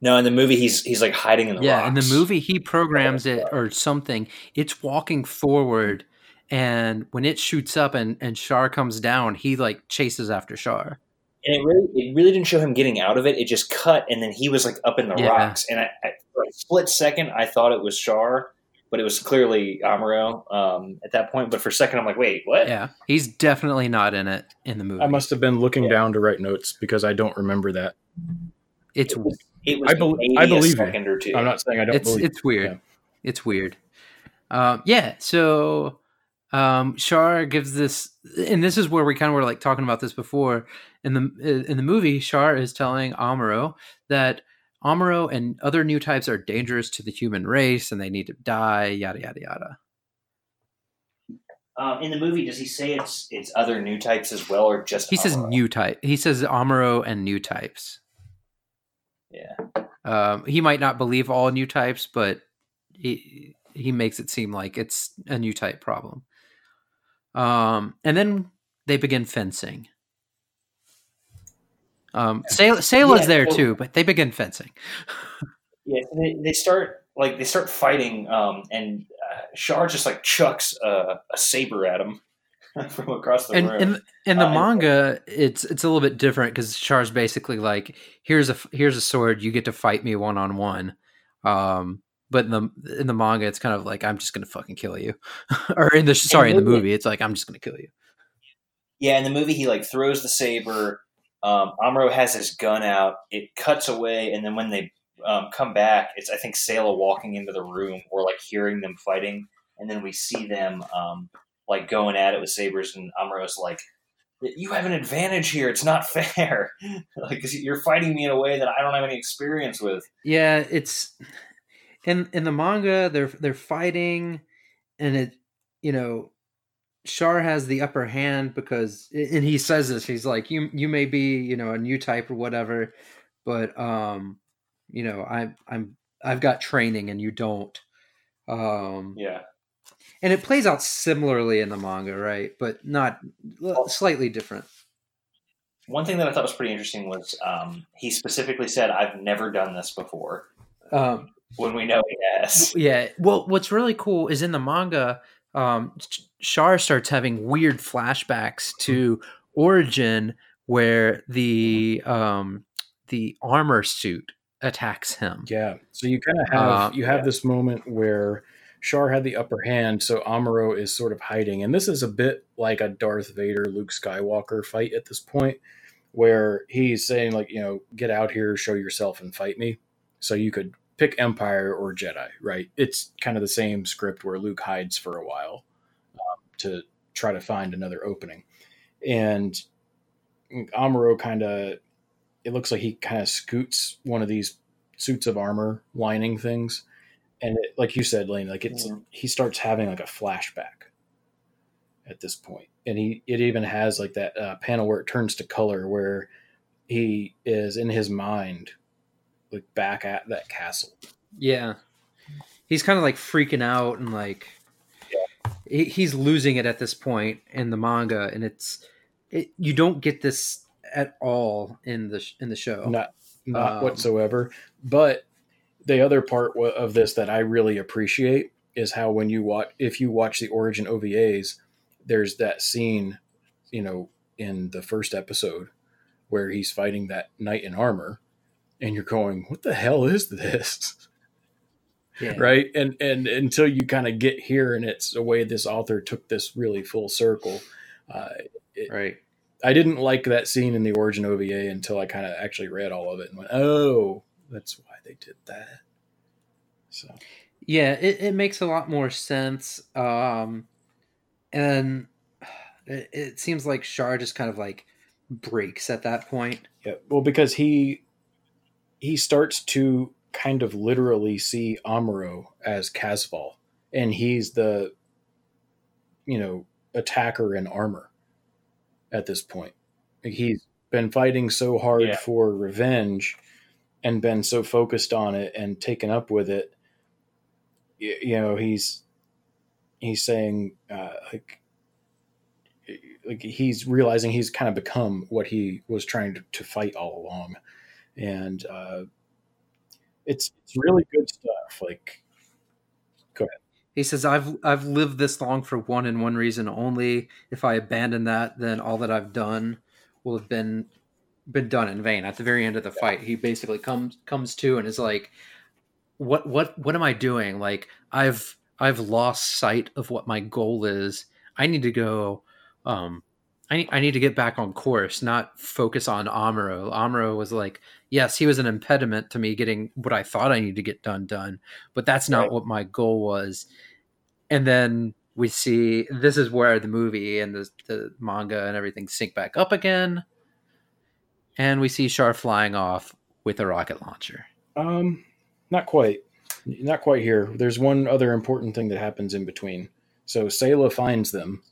No, in the movie he's he's like hiding in the yeah. Rocks. In the movie, he programs it or something. It's walking forward and when it shoots up and and Char comes down, he like chases after Char. And it really it really didn't show him getting out of it. It just cut, and then he was like up in the yeah. rocks. And I, I, for a split second, I thought it was Char, but it was clearly Amuro um, at that point. But for a second, I'm like, wait, what? Yeah, he's definitely not in it in the movie. I must have been looking yeah. down to write notes because I don't remember that. It's. It was, it was I, be- I believe you. I'm not saying I don't. It's believe it's weird. Yeah. It's weird. Um, yeah. So um, Char gives this, and this is where we kind of were like talking about this before in the in the movie. Char is telling Amuro that Amuro and other new types are dangerous to the human race, and they need to die. Yada yada yada. Um, in the movie, does he say it's it's other new types as well, or just he Amuro? says new type? He says Amuro and new types. Yeah. Um, he might not believe all new types, but he he makes it seem like it's a new type problem. Um, and then they begin fencing. Um, Sayla's yeah, there too, but they begin fencing. yeah, they, they start like they start fighting, um, and uh, Char just like chucks a, a saber at him from across the and room. in in the Uh, manga, it's it's a little bit different because Char's basically like, here's a here's a sword, you get to fight me one on one. Um, but in the in the manga, it's kind of like I'm just gonna fucking kill you, or in the sorry in the movie- movie, it's like I'm just gonna kill you. Yeah, in the movie, he like throws the saber. Um, Amuro has his gun out. It cuts away, and then when they um, come back, it's I think Sayla walking into the room or like hearing them fighting, and then we see them um, like going at it with sabers, and Amuro's like, "You have an advantage here. It's not fair. like you're fighting me in a way that I don't have any experience with." Yeah, it's in in the manga they're they're fighting and it you know Char has the upper hand because and he says this he's like you you may be you know a new type or whatever but um you know I'm, I'm I've got training and you don't um Yeah. and it plays out similarly in the manga right but not slightly different One thing that I thought was pretty interesting was um, he specifically said, "I've never done this before." um When we know has. Yeah. Well, what's really cool is in the manga, um, Sh- Char starts having weird flashbacks to Origin, where the um, the armor suit attacks him. Yeah. So you kind of have Uh, you have yeah. this moment where Char had the upper hand, so Amuro is sort of hiding, and this is a bit like a Darth Vader Luke Skywalker fight at this point, where he's saying like, you know, get out here, show yourself, and fight me. So you could pick Empire or Jedi, right? It's kind of the same script where Luke hides for a while um, to try to find another opening, and Amuro kind of it looks like he kind of scoots one of these suits of armor lining things and it, like you said lane like it's Mhm. he starts having like a flashback at this point and he it even has like that uh, panel where it turns to color where he is in his mind like back at that castle Yeah. He's kind of like freaking out and like he, he's losing it at this point in the manga, and it's it, you don't get this at all in the in the show. not not Um, whatsoever but the other part of this that i really appreciate is how when you watch if you watch the origin ovas there's that scene you know in the first episode where he's fighting that knight in armor and you're going what the hell is this Yeah. right and and until you kind of get here and it's the way this author took this really full circle uh, Right. I didn't like that scene in the Origin OVA until I kind of actually read all of it and went, "Oh, that's why they did that." So Yeah, it, it makes a lot more sense. Um, and it, it seems like Char just kind of like breaks at that point. yeah, well, because he he starts to kind of literally see Amuro as Casval, and he's the you know attacker in armor at this point. He's been fighting so hard Yeah. for revenge and been so focused on it and taken up with it you know he's he's saying uh, like like he's realizing he's kind of become what he was trying to, to fight all along and uh it's it's really good stuff like go ahead. He says, "I've I've lived this long for one and one reason only. If I abandon that, then all that I've done will have been been done in vain." At the very end of the fight, he basically comes comes to and is like, "What what what am I doing? Like I've I've lost sight of what my goal is. I need to go. Um, I need, I need to get back on course, not focus on Amuro. Amuro was like, yes, he was an impediment to me getting what I thought I needed to get done done, but that's not Right. what my goal was." and then we see this is where the movie and the, the manga and everything sync back up again and we see Char flying off with a rocket launcher um not quite not quite here there's one other important thing that happens in between so Sayla finds them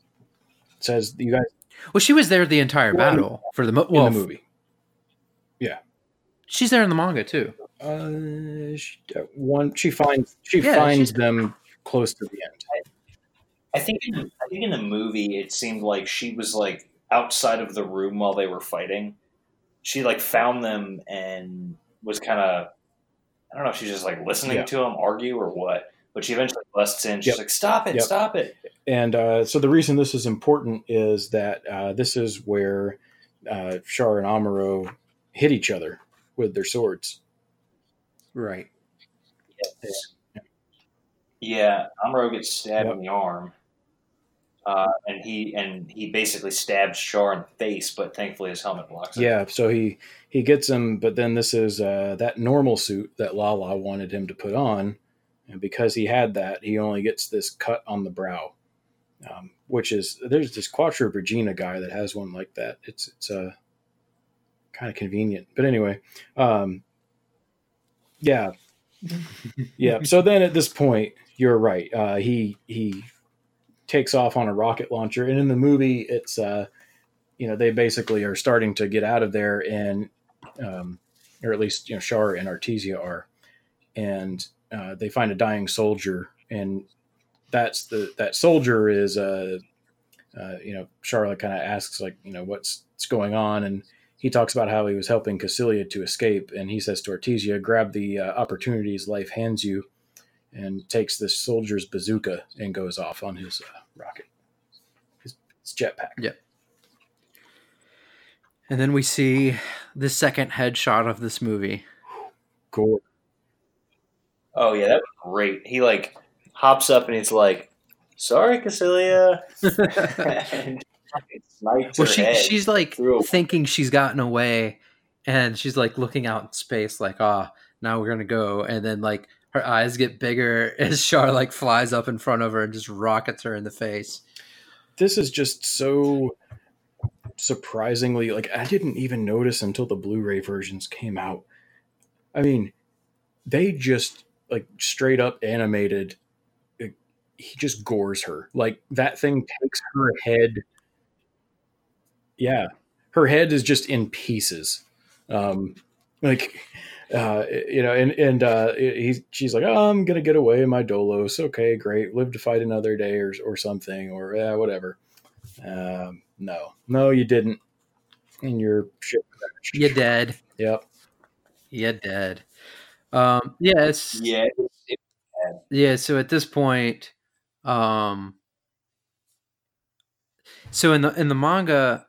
says you guys well she was there the entire Well, battle for the mo- in the movie. Yeah, she's there in the manga too. Uh she, uh, one she finds she Yeah, finds them close to the end. I think in, I think in the movie it seemed like she was like outside of the room while they were fighting. She like found them and was kind of I don't know if she's just like listening Yeah. to them argue or what, but she eventually busts in. She's Yep. like, "Stop it! Yep. Stop it!" And uh, so the reason this is important is that uh, this is where uh, Char and Amuro hit each other with their swords. Right. Yeah, Amuro gets stabbed Yep. in the arm, uh, and he and he basically stabs Char in the face, but thankfully his helmet blocks it. Yeah, so he he gets him, but then this is uh, that normal suit that Lala wanted him to put on, and because he had that, he only gets this cut on the brow, um, which is there's this Quattro Bajeena guy that has one like that. It's it's uh, kind of convenient, but anyway, um, yeah, yeah. So then at this point, you're right. Uh, he he takes off on a rocket launcher, and in the movie, it's uh, you know they basically are starting to get out of there, and um, or at least you know Char and Artesia are, and uh, they find a dying soldier, and that's the that soldier is uh, uh, you know Charlotte kind of asks like you know what's what's going on, and he talks about how he was helping Kycilia to escape, and he says to Artesia, "Grab the uh, opportunities life hands you." And takes this soldier's bazooka and goes off on his uh, rocket, his, his jetpack. Yep. And then we see the second headshot of this movie. Gore. Oh yeah, that was great. He like hops up and he's like, "Sorry, Kycilia," and fucking snipes well, she she's like through thinking she's gotten away, and she's like looking out in space, like, ah, now we're gonna go. And then like her eyes get bigger as Char like flies up in front of her and just rockets her in the face. this is just so surprisingly like I didn't even notice until the Blu-ray versions came out. I mean, they just like straight up animated like, he just gores her. Like that thing takes her head Yeah. Her head is just in pieces. Um like uh you know and and uh he she's like oh i'm gonna get away in my dolos okay great live to fight another day or or something or yeah whatever um no no you didn't and your ship crashed. You dead. yep you're dead. Um, yeah, yeah, it- Yeah, so at this point, um so in the in the manga,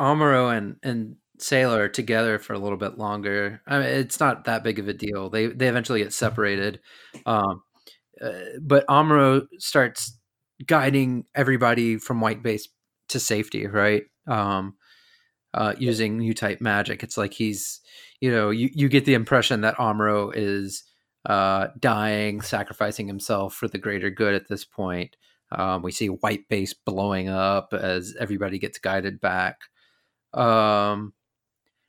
Amuro and and Sayla are together for a little bit longer. I mean, it's not that big of a deal. They they eventually get separated. Um uh, but Amuro starts guiding everybody from White Base to safety, right? Um uh using new type magic. It's like he's you know, you, you get the impression that Amuro is uh, dying, sacrificing himself for the greater good at this point. Um, we see White Base blowing up as everybody gets guided back. Um,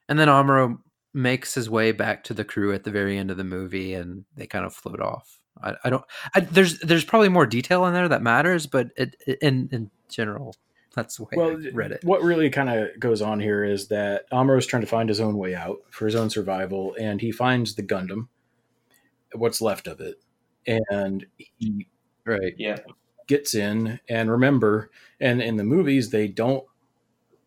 and then Amuro makes his way back to the crew at the very end of the movie, and they kind of float off. I, I don't. I, there's there's probably more detail in there that matters, but it- in in general, that's the way well I read it. what really kind of goes on here is that Amuro's trying to find his own way out for his own survival and he finds the Gundam what's left of it and he Right. yeah. gets in and remember and in the movies they don't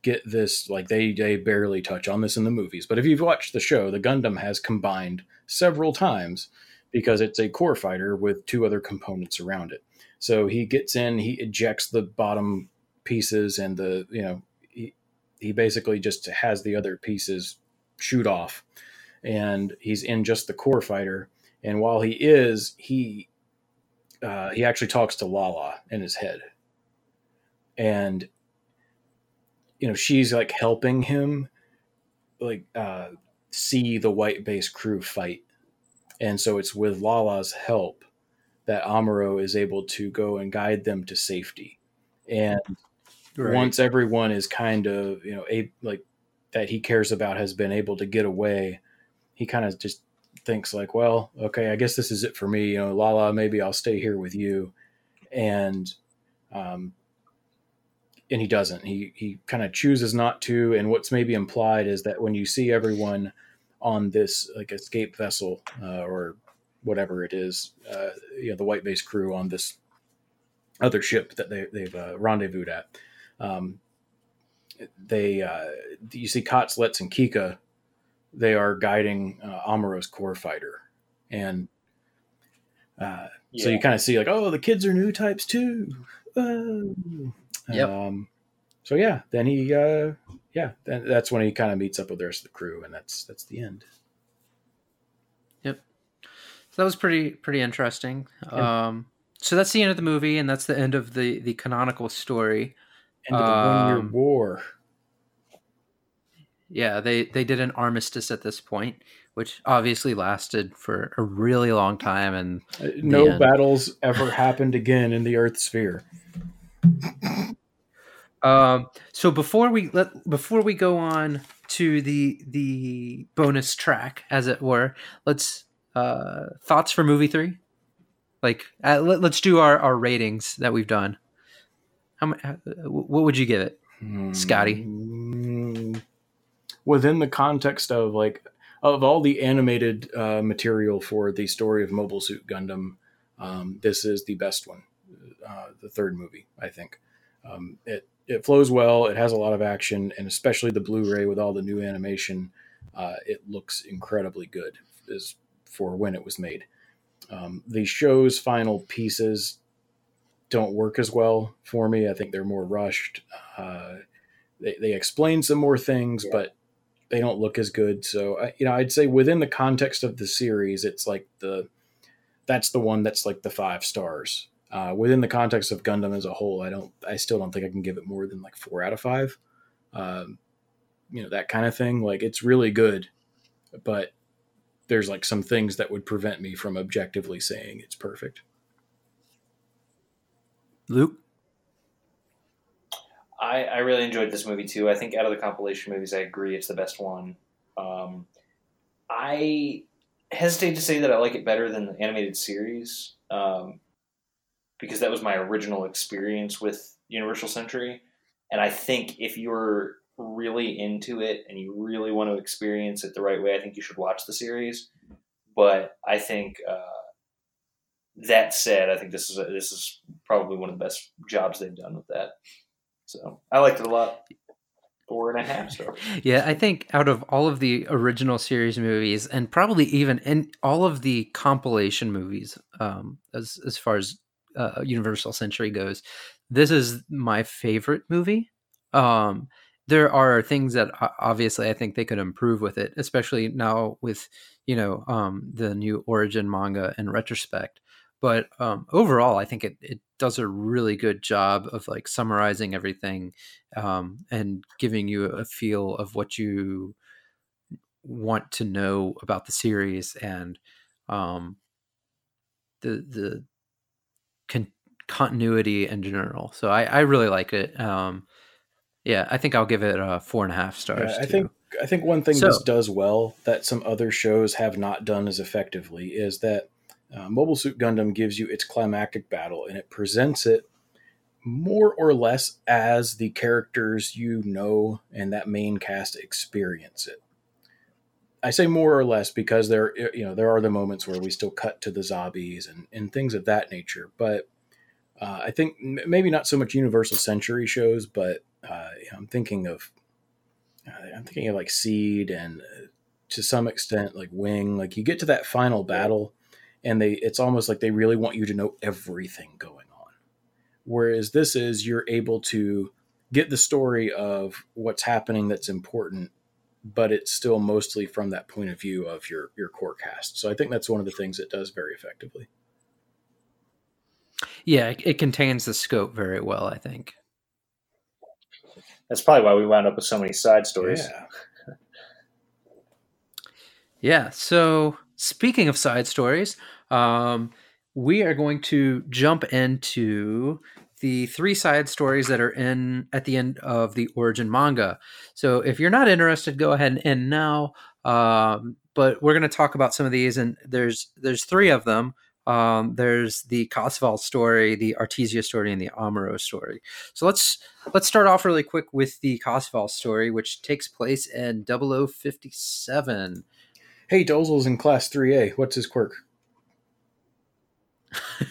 get this like they they barely touch on this in the movies but if you've watched the show the gundam has combined several times because it's a core fighter with two other components around it so he gets in he ejects the bottom pieces and the you know he, he basically just has the other pieces shoot off. And he's in just the core fighter. And while he is he uh, he actually talks to Lala in his head, and you know she's like helping him, like uh, see the white base crew fight, and so it's with Lala's help that Amuro is able to go and guide them to safety, and Right. once everyone is kind of you know a like that he cares about has been able to get away, he kind of just thinks like, well, okay, I guess this is it for me. You know, Lala, maybe I'll stay here with you, and um, and he doesn't. He he kind of chooses not to. And what's maybe implied is that when you see everyone on this like escape vessel uh, or whatever it is, uh, you know, the white base crew on this other ship that they, they've uh, rendezvoused at. Um, they uh, you see Katz, Letz, and Kikka. They are guiding uh, Amuro's core fighter, and uh, yeah. so you kind of see like, oh, the kids are new types too. Oh. Yep. Um, so yeah, then he, uh, yeah, then that's when he kind of meets up with the rest of the crew, and that's that's the end. Yep. So that was pretty pretty interesting. Yeah. Um, so that's the end of the movie, and that's the end of the the canonical story. End of the um, one year war. Yeah, they they did an armistice at this point, which obviously lasted for a really long time, and uh, no battles ever happened again in the Earth sphere. Um, so before we let before we go on to the the bonus track, as it were, let's uh, thoughts for movie three. Like, uh, let, us do our, our ratings that we've done. How, uh, what would you give it, Scotty? Hmm. Within the context of like of all the animated uh, material for the story of Mobile Suit Gundam, um, this is the best one. Uh, the third movie, I think. Um, it it flows well. It has a lot of action, and especially the Blu-ray with all the new animation, uh, it looks incredibly good as for when it was made. Um, the show's final pieces don't work as well for me. I think they're more rushed. Uh, they, they explain some more things, yeah. but they don't look as good. So, I, you know, I'd say within the context of the series, it's like the that's the one that's like the five stars uh, within the context of Gundam as a whole, I don't, I still don't think I can give it more than like four out of five. Um, you know, that kind of thing. Like it's really good, but there's like some things that would prevent me from objectively saying it's perfect. Luke? I, I really enjoyed this movie too. I think out of the compilation movies, I agree it's the best one. Um, I hesitate to say that I like it better than the animated series. Um, because that was my original experience with Universal Century. And I think if you're really into it and you really want to experience it the right way, I think you should watch the series. But I think uh, that said, I think this is a, this is probably one of the best jobs they've done with that. So I liked it a lot. Four and a half stars. Yeah, I think out of all of the original series movies, and probably even in all of the compilation movies, um, as as far as uh, Universal Century goes, this is my favorite movie. Um, there are things that obviously I think they could improve with it, especially now with you know um, the new origin manga in retrospect. But um, overall, I think it, it does a really good job of like summarizing everything um, and giving you a feel of what you want to know about the series and um, the the con- continuity in general. So I, I really like it. Um, yeah, I think I'll give it a four and a half stars. Yeah, I think I think one thing so, this does well that some other shows have not done as effectively is that uh, Mobile Suit Gundam gives you its climactic battle and it presents it more or less as the characters you know and that main cast experience it. I say more or less because there, you know, there are the moments where we still cut to the Zabis and, and things of that nature. But uh, I think maybe not so much Universal Century shows, but uh, I'm thinking of, uh, I'm thinking of like Seed and uh, to some extent like Wing. Like you get to that final battle, and they, it's almost like they really want you to know everything going on. Whereas this is you're able to get the story of what's happening that's important but it's still mostly from that point of view of your your core cast. So I think that's one of the things it does very effectively. Yeah, it contains the scope very well. I think that's probably why we wound up with so many side stories. Yeah. yeah. So speaking of side stories, um, we are going to jump into the three side stories that are in at the end of the origin manga. So if you're not interested, go ahead and end now. Um, but we're going to talk about some of these, and there's there's three of them. Um, there's the Casval story, the Artesia story, and the Amuro story. So let's let's start off really quick with the Casval story, which takes place in 0057. Hey, Dozel's in class 3A. What's his quirk?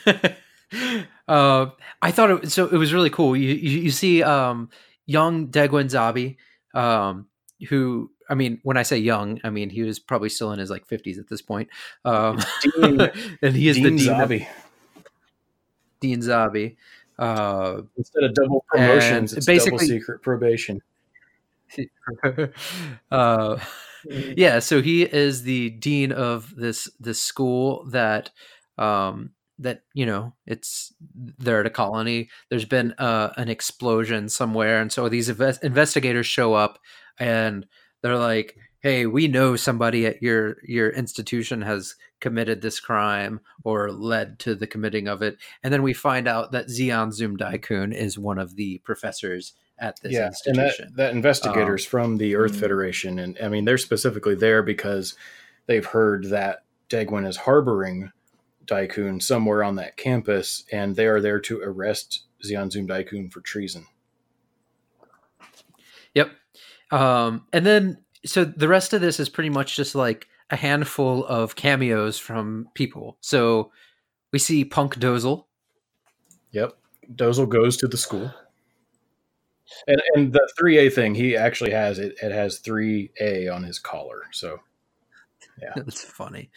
uh, I thought it so it was really cool. You you, you see um, young Degwin Zabi, um, who I mean, when I say young, I mean he was probably still in his like fifties at this point. Um, Dean, and he is Dean the dean of Dean Zabi. Uh, Instead of double promotions, it's double basically- secret probation. uh, yeah, so he is the dean of this this school that um, that you know it's they're at a colony. There's been uh, an explosion somewhere, and so these invest- investigators show up and they're like, "Hey, we know somebody at your your institution has committed this crime or led to the committing of it." And then we find out that Zeon Zum Deikun is one of the professors at this yeah, and that, that investigators from the Earth mm. Federation, and I mean they're specifically there because they've heard that Degwin is harboring Deikun somewhere on that campus, and they are there to arrest Zeon Zum Deikun for treason. Yep. Um, and then so the rest of this is pretty much just like a handful of cameos from people. So we see Punk Dozel. Yep, Dozel goes to the school, and and the three A thing he actually has it. It has three A on his collar, so That's funny.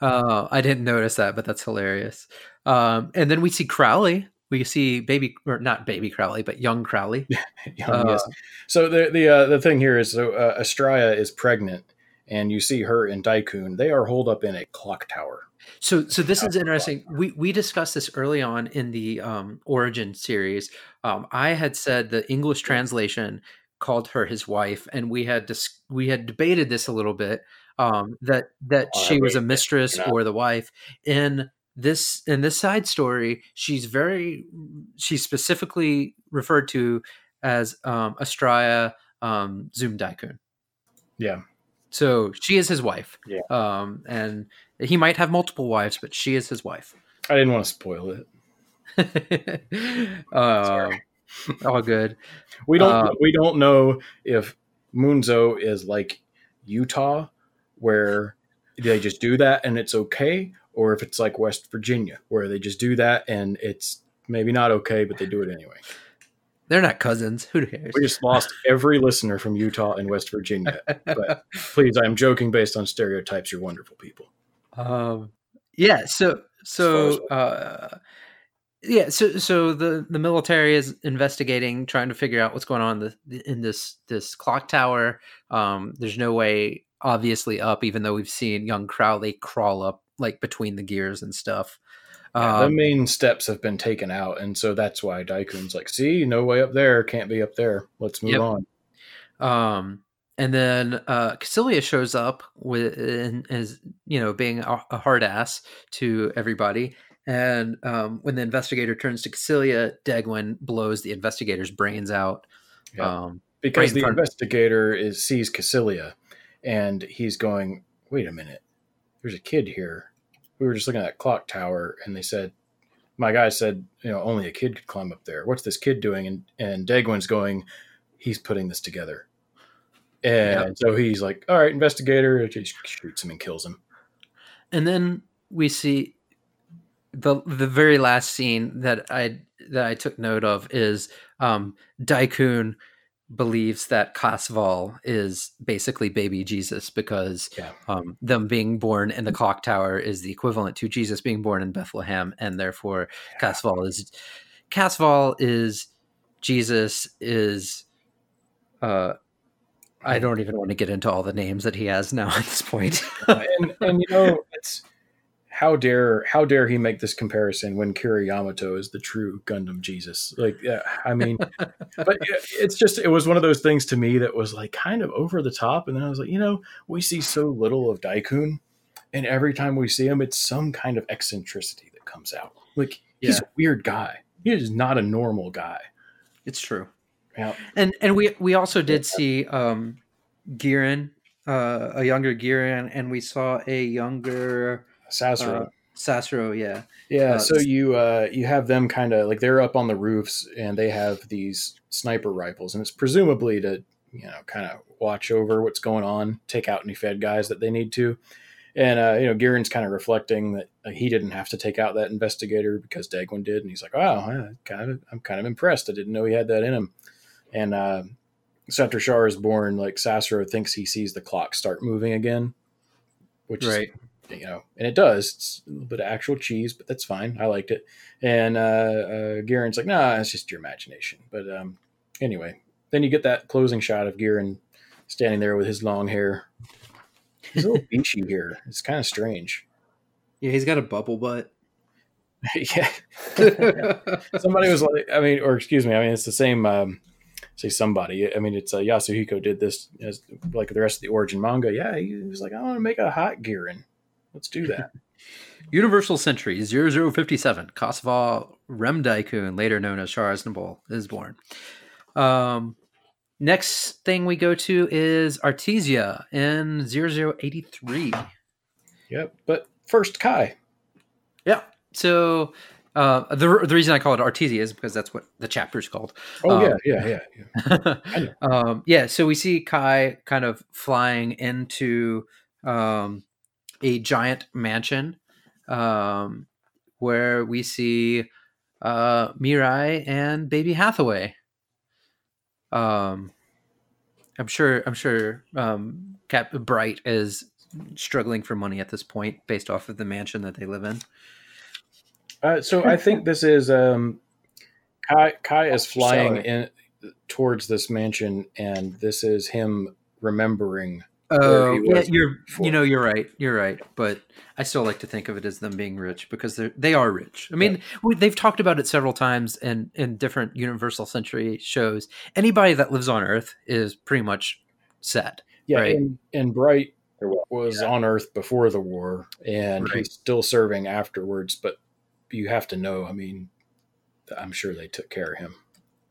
Uh, I didn't notice that, but that's hilarious. Um, and then we see Crowley. We see baby, or not baby Crowley, but young Crowley. young, Uh, yes. So the the uh, the thing here is so uh, Astraia is pregnant, and you see her and Deikun. They are holed up in a clock tower. So, so this is interesting. We we discussed this early on in the um, Origin series. Um, I had said the English translation called her his wife, and we had dis- we had debated this a little bit. Um, that that Oh, she was a mistress you're not- or the wife. In this in this side story, she's very she's specifically referred to as um, Astraia um, Zum Deikun. Yeah, So she is his wife. Yeah. Um, and he might have multiple wives, but she is his wife. I didn't want to spoil it. uh, all good. We don't Uh, we don't know if Munzo is like Utah, where they just do that and it's okay, or if it's like West Virginia, where they just do that and it's maybe not okay, but they do it anyway. They're not cousins. Who cares? We just lost every listener from Utah and West Virginia. But please, I'm joking based on stereotypes. You're wonderful people. um, yeah. So so uh, yeah. So so the the military is investigating, trying to figure out what's going on in, the, in this this clock tower. Um, there's no way, obviously, up. Even though we've seen young Crowley crawl up like between the gears and stuff. Yeah, the Um, main steps have been taken out, and so that's why Deikun's like, "See, no way up there. Can't be up there. Let's move Yep. on." Um, and then uh, Kycilia shows up with and is you know being a, a hard ass to everybody. And um, when the investigator turns to Kycilia, Degwin blows the investigator's brains out. Yeah. Um, because the investigator is sees Kycilia, and he's going, "Wait a minute, there's a kid here. We were just looking at that clock tower, and they said, my guy said, you know, only a kid could climb up there. What's this kid doing?" And and Degwin's going, "He's putting this together." And so he's like, "All right, investigator," just shoots him and kills him. and then we see the the very last scene that I that I took note of is um, Deikun believes that Casval is basically baby Jesus because Yeah. um, them being born in the clock tower is the equivalent to Jesus being born in Bethlehem, and therefore Casval is Casval is Jesus is. Uh, I don't even want to get into all the names that he has now at this point. and and you know it's how dare how dare he make this comparison when Kira Yamato is the true Gundam Jesus? Like, yeah, I mean, but it's just it was one of those things to me that was like kind of over the top, and then I was like, you know, we see so little of Deikun, and every time we see him, it's some kind of eccentricity that comes out. Like he's Yeah. a weird guy. He is not a normal guy. it's true. Yeah. and and we we also did see um Gihren, uh, a younger Gihren, and we saw a younger Sasro. uh, Sasro. Yeah, Yeah, Uh, so you uh, you have them kind of like they're up on the roofs and they have these sniper rifles, and it's presumably to you know kind of watch over what's going on, take out any Fed guys that they need to. And uh, you know, Gihren's kind of reflecting that he didn't have to take out that investigator because Degwin did, and he's like, "Wow, I kind of I'm kind of impressed. I didn't know he had that in him." And uh, so after Char is born, like Sasro thinks he sees the clock start moving again, which right. is you know, and it does. It's a little bit of actual cheese, but that's fine. I liked it. And uh, uh Gihren's like, nah, it's just your imagination. But um, anyway, then you get that closing shot of Gihren standing there with his long hair. He's a little beachy here. It's kind of strange. Yeah, he's got a bubble butt. yeah. Somebody was like, I mean, or excuse me, I mean, it's the same. Um, say somebody. I mean, it's uh, Yasuhiko did this as like the rest of the origin manga. Yeah, he was like, I want to make a hot Gihren. Let's do that. Universal Century 0057, Kosovo Remdaikun, later known as Char Aznable, is born. Um, next thing we go to is Artesia in 0083. Yep, but first Kai. Yeah. So uh, the the reason I call it Artesia is because that's what the chapter is called. Oh um, yeah, yeah, yeah. Yeah. um, yeah. So we see Kai kind of flying into um, a giant mansion, um, where we see uh, Mirai and Baby Hathaway. Um, I'm sure. I'm sure. Um, Cap Bright is struggling for money at this point, based off of the mansion that they live in. Uh, so I think this is um, Kai. Kai is flying Sorry. in towards this mansion, and this is him remembering. Oh, yeah, you're before. you know you're right. You're right, but I still like to think of it as them being rich because they they are rich. I mean, yeah. we, they've talked about it several times in in different Universal Century shows. Anybody that lives on Earth is pretty much set. Yeah, right? and, and Bright was yeah. on Earth before the war, and right. he's still serving afterwards. But you have to know. I mean, I'm sure they took care of him.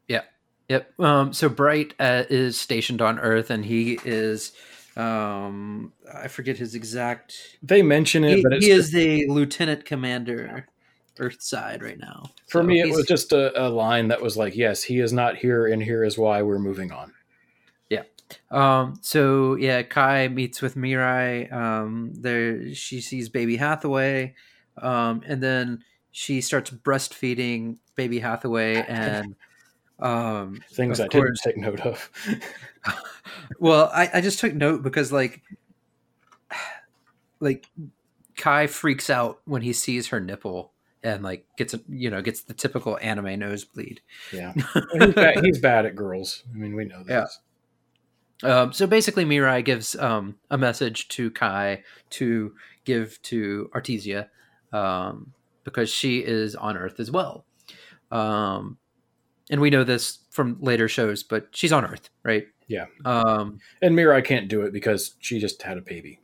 Yeah. Yep. Um, so Bright uh, is stationed on Earth, and he is. Um, I forget his exact. They mention it, he, but he is the lieutenant commander, Earthside, right now. For so me, it was just a, a line that was like, "Yes, he is not here, and here is why we're moving on." Yeah. Um, so yeah, Kai meets with Mirai. Um, there she sees baby Hathaway. Um, and then she starts breastfeeding baby Hathaway and um, things I course, didn't take note of. well, I, I just took note because like like Kai freaks out when he sees her nipple and like gets a, you know gets the typical anime nosebleed. Yeah, he's, bad, he's, bad, at girls. I mean, we know this. Yeah. Um, so basically, Mirai gives um, a message to Kai to give to Artesia, um, because she is on Earth as well. Um, and we know this from later shows, but she's on Earth, right? Yeah. Um, and Mirai can't do it because she just had a baby.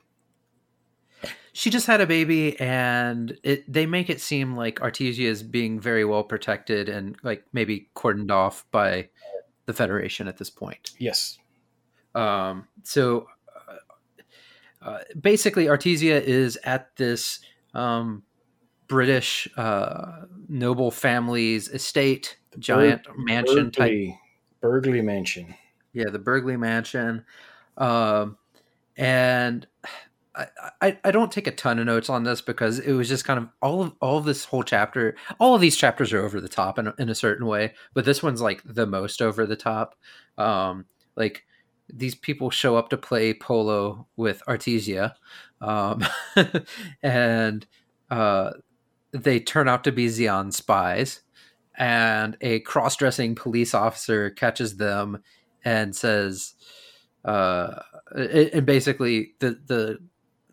She just had a baby, and it they make it seem like Artesia is being very well protected and like maybe cordoned off by the Federation at this point. Yes. Um, so uh, uh, basically, Artesia is at this um, British uh, noble family's estate, giant Ber- mansion Burghley, type. Burghley Mansion. Yeah, the Burghley Mansion. Um, and I, I, I don't take a ton of notes on this because it was just kind of all of all of this whole chapter. All of these chapters are over the top in, in a certain way, but this one's like the most over the top. Um, like these people show up to play polo with Artesia, um, and uh, they turn out to be Zeon spies, and a cross-dressing police officer catches them and says, uh, and basically the the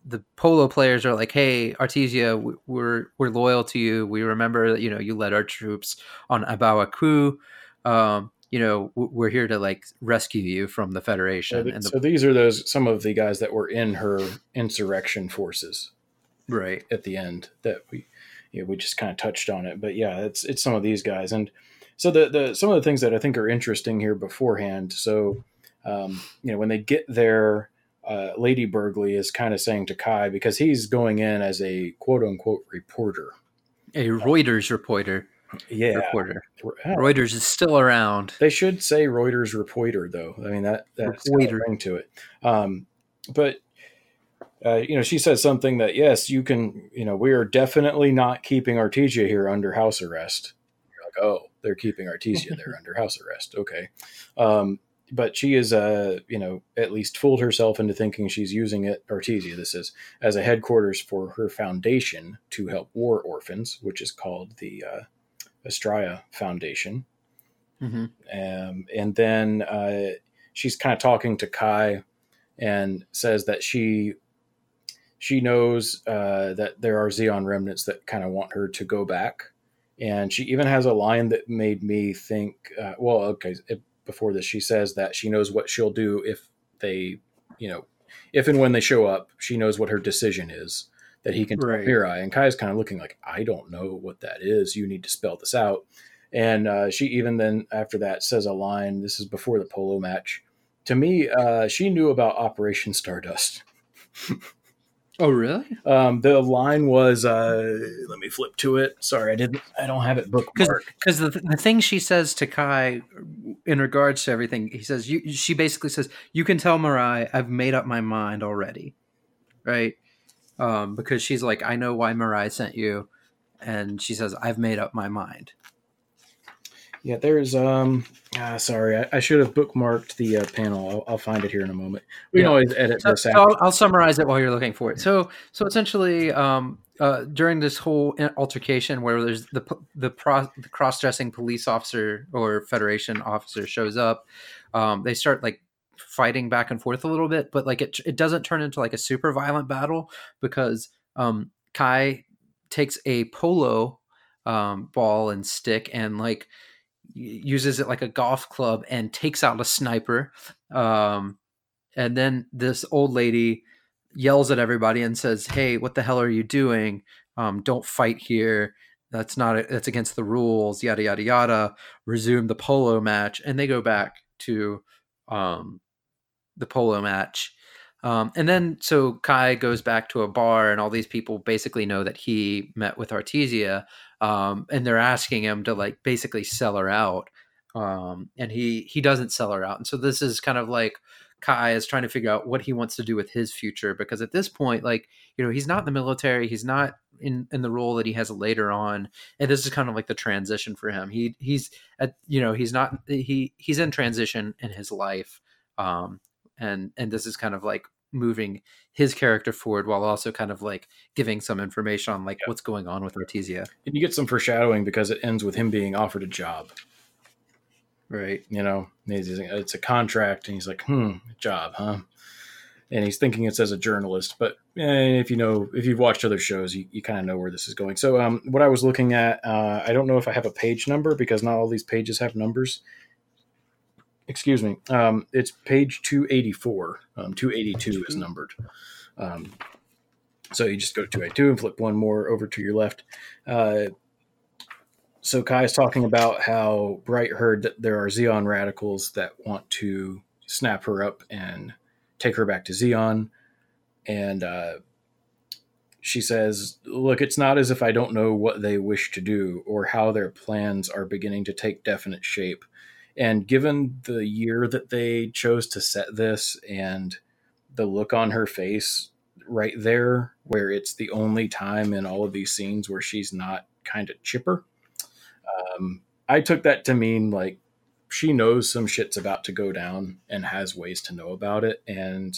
the polo players are like, "Hey, Artesia, we're we're loyal to you. We remember that you know you led our troops on A Baoa Qu. Um, you know, we're here to like rescue you from the Federation." So, and the, so these are those some of the guys that were in her insurrection forces, right? At the end, that we know, we just kind of touched on it, but yeah, it's it's some of these guys, and so the the some of the things that I think are interesting here beforehand. So, um, you know, when they get there, uh, Lady Burghley is kind of saying to Kai because he's going in as a quote unquote reporter, a Reuters reporter. Yeah, reporter. Reuters is still around. They should say Reuters reporter, though. I mean that that's ring to it. Um, but uh, you know, she says something that yes, you can. You know, we are definitely not keeping Artesia here under house arrest. You're like, oh, they're keeping Artesia there under house arrest. Okay, um, but she is, uh, you know, at least fooled herself into thinking she's using it, Artesia, this is, as a headquarters for her foundation to help war orphans, which is called the uh, Foundation. Mm-hmm. Um, and then uh, she's kind of talking to Kai and says that she she knows uh, that there are Zeon remnants that kind of want her to go back. And she even has a line that made me think, uh, well, okay, it, before this, she says that she knows what she'll do if they, you know, if and when they show up, she knows what her decision is that he can right. tell Mirai. And Kai's kind of looking like, I don't know what that is. You need to spell this out. And uh, she even then after that says a line. This is before the polo match. To me, uh, she knew about Operation Stardust. Oh, really? Um, the line was, uh, let me flip to it. Sorry, I didn't. I don't have it bookmarked. Because the, the thing she says to Kai, in regards to everything, he says, you, she basically says, "You can tell Mirai I've made up my mind already," right? Um, because she's like, "I know why Mirai sent you," and she says, "I've made up my mind." Yeah, there's um. Ah, sorry, I, I, should have bookmarked the uh, panel. I'll, I'll, find it here in a moment. We yeah. can always edit so, this I'll, I'll, summarize it while you're looking for it. So, so essentially, um, uh, during this whole altercation where there's the the, pro, the cross dressing police officer or Federation officer shows up, um, they start like fighting back and forth a little bit, but like it it doesn't turn into like a super violent battle because um, Kai takes a polo um, ball and stick and like uses it like a golf club and takes out a sniper. Um, and then this old lady yells at everybody and says, "Hey, what the hell are you doing? Um, don't fight here. That's not that's against the rules." Yada yada yada. Resume the polo match, and they go back to um, the polo match. Um, and then so Kai goes back to a bar, and all these people basically know that he met with Artesia, um, and they're asking him to like basically sell her out, um, and he he doesn't sell her out, and so this is kind of like Kai is trying to figure out what he wants to do with his future because at this point, like you know, he's not in the military, he's not in in the role that he has later on, and this is kind of like the transition for him. He he's at you know he's not he he's in transition in his life, um, and and this is kind of like moving his character forward while also kind of like giving some information on like yeah. what's going on with Artesia. And you get some foreshadowing because it ends with him being offered a job. Right. You know, it's a contract and he's like, hmm, job, huh? And he's thinking it's as a journalist, but eh, if you know, if you've watched other shows, you, you kind of know where this is going. So, um, what I was looking at, uh, I don't know if I have a page number because not all these pages have numbers excuse me, um, it's page 284. Um, 282 is numbered. Um, so you just go to 282 and flip one more over to your left. Uh, so Kai is talking about how Bright heard that there are Zeon radicals that want to snap her up and take her back to Zeon. And uh, she says, Look, it's not as if I don't know what they wish to do or how their plans are beginning to take definite shape. And given the year that they chose to set this and the look on her face right there, where it's the only time in all of these scenes where she's not kind of chipper, um, I took that to mean like she knows some shit's about to go down and has ways to know about it. And,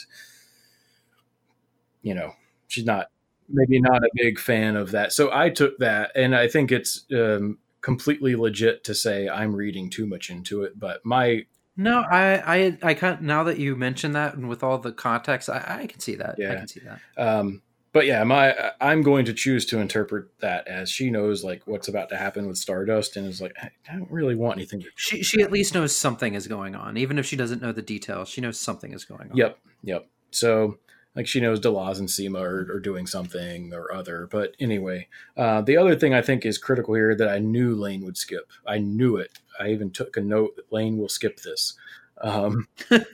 you know, she's not maybe not a big fan of that. So I took that, and I think it's um, completely legit to say I'm reading too much into it, but my no, I I I can't. Now that you mention that, and with all the context, I, I can see that. Yeah, I can see that. Um, but yeah, my I'm going to choose to interpret that as she knows like what's about to happen with Stardust, and is like I don't really want anything. To she she at least knows something is going on, even if she doesn't know the details. She knows something is going on. Yep, yep. So like she knows Delaz and Cima are, are, doing something or other. But anyway, uh, the other thing I think is critical here that I knew Lane would skip. I knew it. I even took a note that Lane will skip this. Um, uh,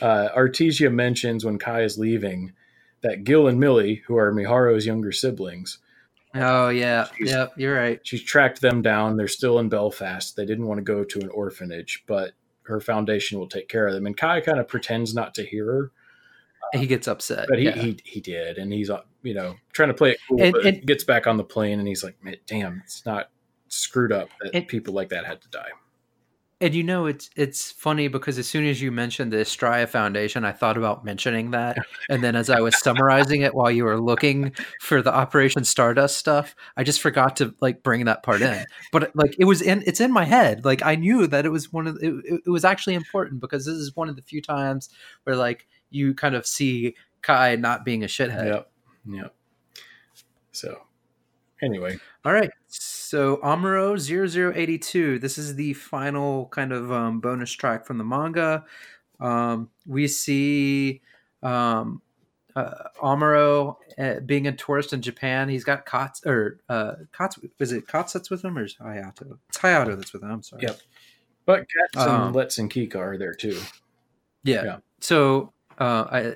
Artesia mentions when Kai is leaving that Gil and Millie, who are Miharu's younger siblings, Oh yeah, yep, you're right. She's tracked them down. They're still in Belfast. They didn't want to go to an orphanage, but her foundation will take care of them. And Kai kind of pretends not to hear her he gets upset. But he, yeah. he, he did, and he's uh, you know trying to play it cool. And, but and, gets back on the plane, and he's like, "Damn, it's not screwed up that and, people like that had to die." and you know it's it's funny because as soon as you mentioned the Estrella Foundation, I thought about mentioning that, and then as I was summarizing it while you were looking for the Operation Stardust stuff, I just forgot to like bring that part in. But like it was in it's in my head. Like I knew that it was one of it, it was actually important because this is one of the few times where like you kind of see Kai not being a shithead. Yep. Yep. So anyway, all right. So Amuro 0082, this is the final kind of um, bonus track from the manga. Um, we see um, uh, Amuro uh, being a tourist in Japan. He's got Katz or uh, Katz. Is it Katz that's with him or is Hayato? It's Hayato that's with him. I'm sorry. Yep. But Katz um, and Letz and Kikka are there too. Yeah. yeah. So, uh, I,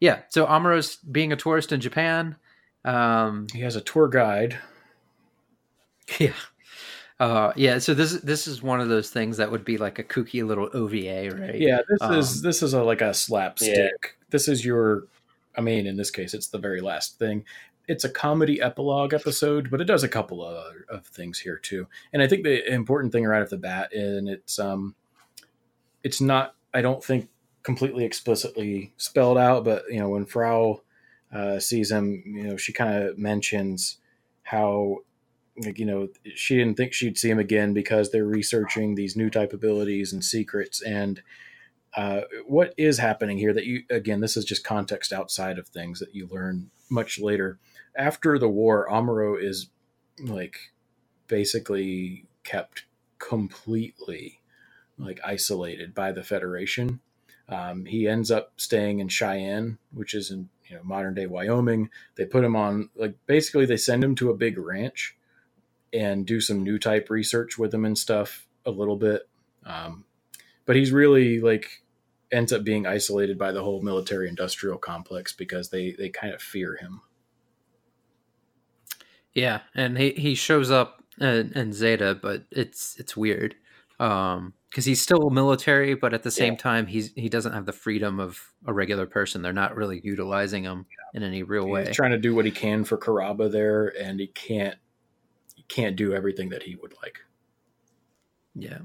yeah. So Amuro's being a tourist in Japan. Um, he has a tour guide Yeah. Uh, yeah, so this this is one of those things that would be like a kooky little OVA, right? Yeah, this um, is this is a like a slapstick. Yeah. This is your, I mean, in this case, it's the very last thing. It's a comedy epilogue episode, but it does a couple of, of things here too. And I think the important thing right off the bat, and it's um, it's not, I don't think completely explicitly spelled out, but you know, when Frau uh, sees him, you know, she kind of mentions how like you know she didn't think she'd see him again because they're researching these new type abilities and secrets. And uh, what is happening here that you again this is just context outside of things that you learn much later. After the war amuro is like basically kept completely like isolated by the federation um, he ends up staying in cheyenne which is in you know modern day wyoming they put him on like basically they send him to a big ranch and do some new type research with him and stuff a little bit. Um, but he's really like ends up being isolated by the whole military industrial complex because they they kind of fear him. Yeah, and he he shows up in, Zeta, but it's it's weird um because he's still military but at the same yeah. time he's he doesn't have the freedom of a regular person they're not really utilizing him yeah. in any real he's way he's trying to do what he can for karaba there and he can't he can't do everything that he would like. Yeah.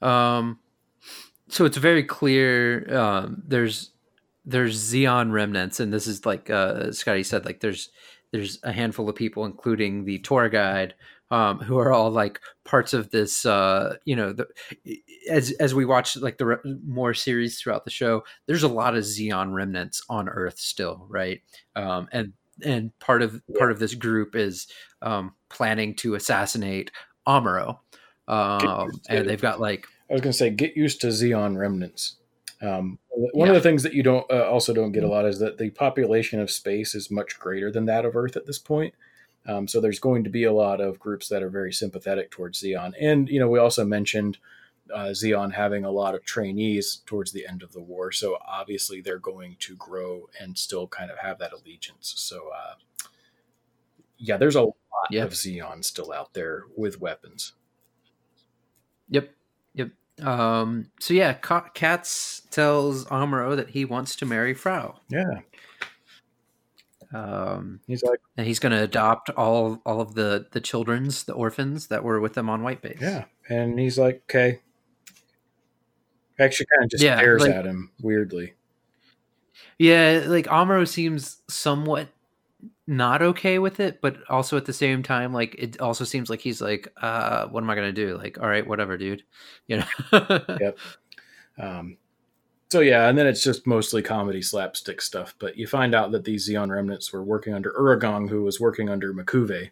Um, so it's very clear. Um, there's there's Zeon remnants, and this is like uh, Scotty said, like there's there's a handful of people, including the tour guide, um, who are all like parts of this. Uh, you know, the, as as we watch like the re- more series throughout the show, there's a lot of Zeon remnants on Earth still, right? Um, and and part of part of this group is um, planning to assassinate Amuro, um, and they've got like I was going to say, get used to Zeon remnants. Um, one yeah. of the things that you don't uh, also don't get a mm-hmm. lot is that the population of space is much greater than that of Earth at this point. Um, so there's going to be a lot of groups that are very sympathetic towards Zeon, and you know we also mentioned uh, Zeon having a lot of trainees towards the end of the war. So obviously they're going to grow and still kind of have that allegiance. So uh, yeah, there's a lot yep. of Zeon still out there with weapons. Yep. Yep. Um, so yeah, Katz tells Amuro that he wants to marry Frau. Yeah. Um, he's like, and he's going to adopt all all of the the children's, the orphans that were with them on White Base. Yeah, and he's like, okay, Actually, kind of just yeah, stares like, at him weirdly. Yeah, like Amuro seems somewhat not okay with it, but also at the same time, like it also seems like he's like, uh, what am I gonna do? Like, all right, whatever, dude. You know. yep. Um, so yeah, and then it's just mostly comedy slapstick stuff. But you find out that these Zeon remnants were working under Uragan, who was working under M'Quve.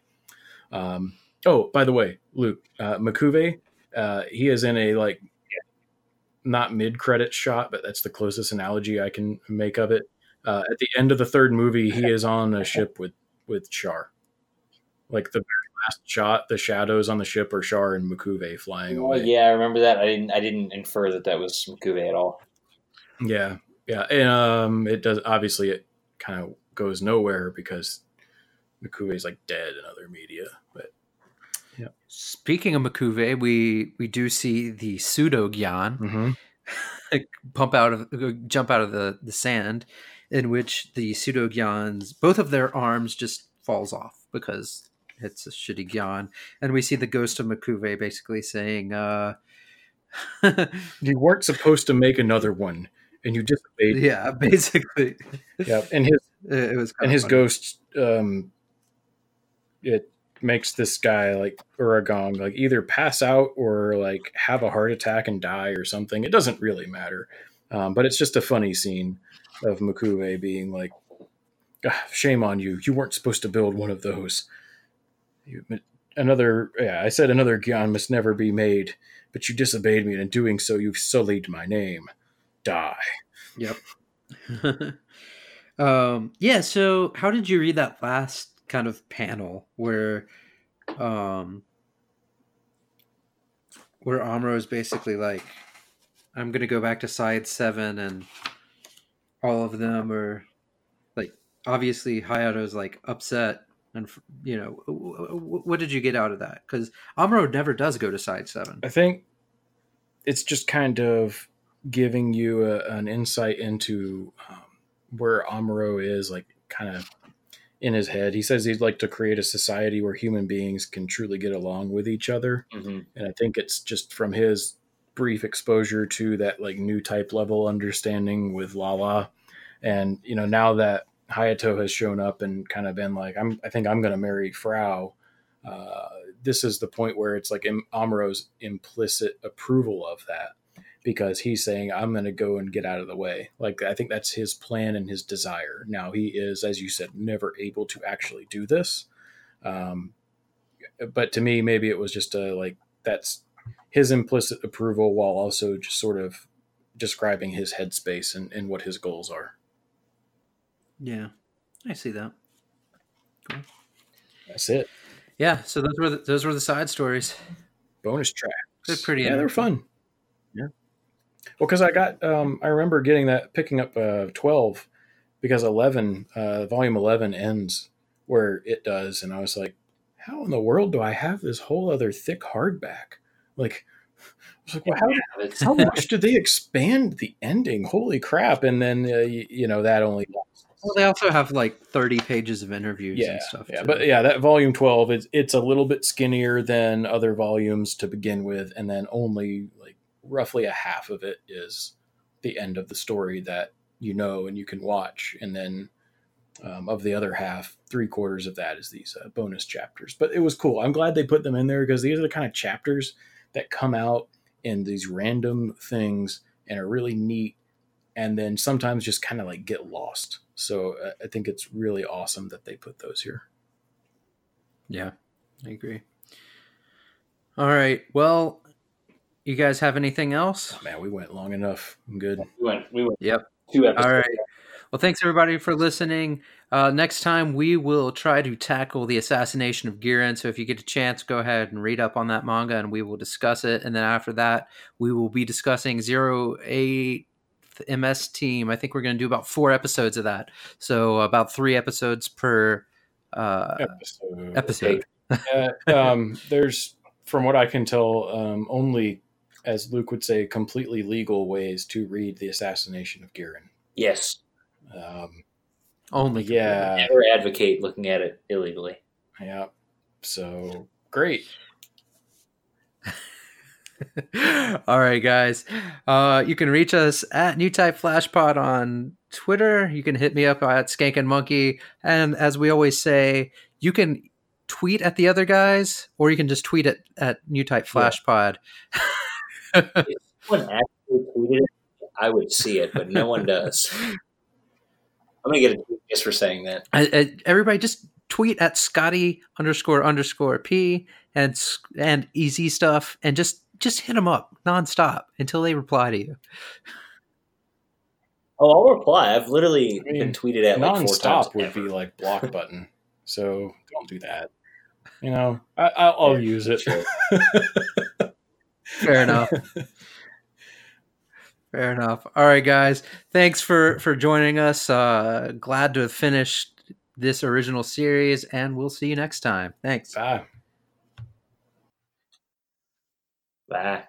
Um, oh, by the way, Luke, uh, M'Quve, uh, he is in a like not mid credit shot, but that's the closest analogy I can make of it. Uh, at the end of the third movie, he is on a ship with with Char. Like the very last shot, the shadows on the ship are Char and M'Quve flying away. Yeah, I remember that. I didn't. I didn't infer that that was M'Quve at all. Yeah, yeah, and um, it does. Obviously, it kind of goes nowhere because M'Quve is like dead in other media. But yeah. Speaking of M'Quve, we we do see the pseudo Gyan mm-hmm. pump out of jump out of the the sand, in which the pseudo Gyans both of their arms just falls off because it's a shitty Gyan, and we see the ghost of M'Quve basically saying, uh, you weren't supposed to make another one, and you disobeyed. Yeah, basically. Yeah, and his it was and his funny. ghost. Um, it makes this guy like Uragan like either pass out or like have a heart attack and die or something. It doesn't really matter, um, but it's just a funny scene of M'Quve being like, "Ah, "Shame on you! You weren't supposed to build one of those." You, another, yeah, I said another Gyan must never be made, but you disobeyed me, and in doing so, you've sullied my name. Die. Yep. um, yeah. So, how did you read that last kind of panel where, um, where Amuro is basically like, "I'm gonna go back to side seven, and all of them are like, obviously Hayato's like upset." And you know, what did you get out of that? Because Amuro never does go to side seven. I think it's just kind of giving you a, an insight into um, where Amuro is, like kind of in his head. He says he'd like to create a society where human beings can truly get along with each other, Mm-hmm. and I think it's just from his brief exposure to that like new type level understanding with Lalah, and you know now that Hayato has shown up and kind of been like, I'm, I think I'm going to marry Frau. Uh, this is the point where it's like Am- Amuro's implicit approval of that because he's saying, I'm going to go and get out of the way. Like, I think that's his plan and his desire. Now, he is, as you said, never able to actually do this. Um, but to me, maybe it was just a like, that's his implicit approval while also just sort of describing his headspace and, and what his goals are. Yeah, I see that. That's it. Yeah, so those were the, those were the side stories. bonus tracks. They're pretty Yeah, they're fun. Well, because I got, um, I remember getting that, picking up uh, twelve, because eleven, uh, volume eleven ends where it does, and I was like, how in the world do I have this whole other thick hardback? Like, I was like, well, how, how much did they expand the ending? Holy crap! And then uh, you, you know that only Well, they also have like thirty pages of interviews yeah, and stuff. Yeah, too. but yeah, that volume twelve is it's a little bit skinnier than other volumes to begin with, and then only roughly a half of it is the end of the story that you know and you can watch, and then um, of the other half, three quarters of that is these uh, bonus chapters. But it was cool. I'm glad they put them in there because these are the kind of chapters that come out in these random things and are really neat, and then sometimes just kind of like get lost. So uh, I think it's really awesome that they put those here. yeah, I agree. All right. Well, you guys have anything else? Man, we went long enough. I'm good. we went. We went. Yep. Two episodes. All right. Well, thanks everybody for listening. Uh, next time we will try to tackle the assassination of Gihren. So if you get a chance, go ahead and read up on that manga, and we will discuss it. And then after that, we will be discussing Zero Eight MS Team. I think we're going to do about four episodes of that. So about three episodes per uh, Episode. episode. Uh, um, there's, from what I can tell, um, only, as Luke would say, completely legal ways to read the assassination of Gihren. Yes. Um, Only yeah, Never advocate looking at it illegally. yeah. So great. All right, guys. Uh, you can reach us at New Type Flashpod on Twitter. You can hit me up at Skank and Monkey. And as we always say, you can tweet at the other guys, or you can just tweet at, at New Type Flashpod. If someone actually tweeted it, I would see it, but no one does. I'm gonna get a tweet just for saying that. I, I, everybody just tweet at Scotty underscore underscore P and and easy stuff, and just just hit them up nonstop until they reply to you. Oh, I'll reply. I've literally I mean, been tweeted at like four times. Would ever. be like block button. So don't do that. You know, I, I'll, I'll use it. Sure. Fair enough. Fair enough. All right, guys. Thanks for for joining us. Uh, glad to have finished this original series, and we'll see you next time. Thanks. Bye. Bye.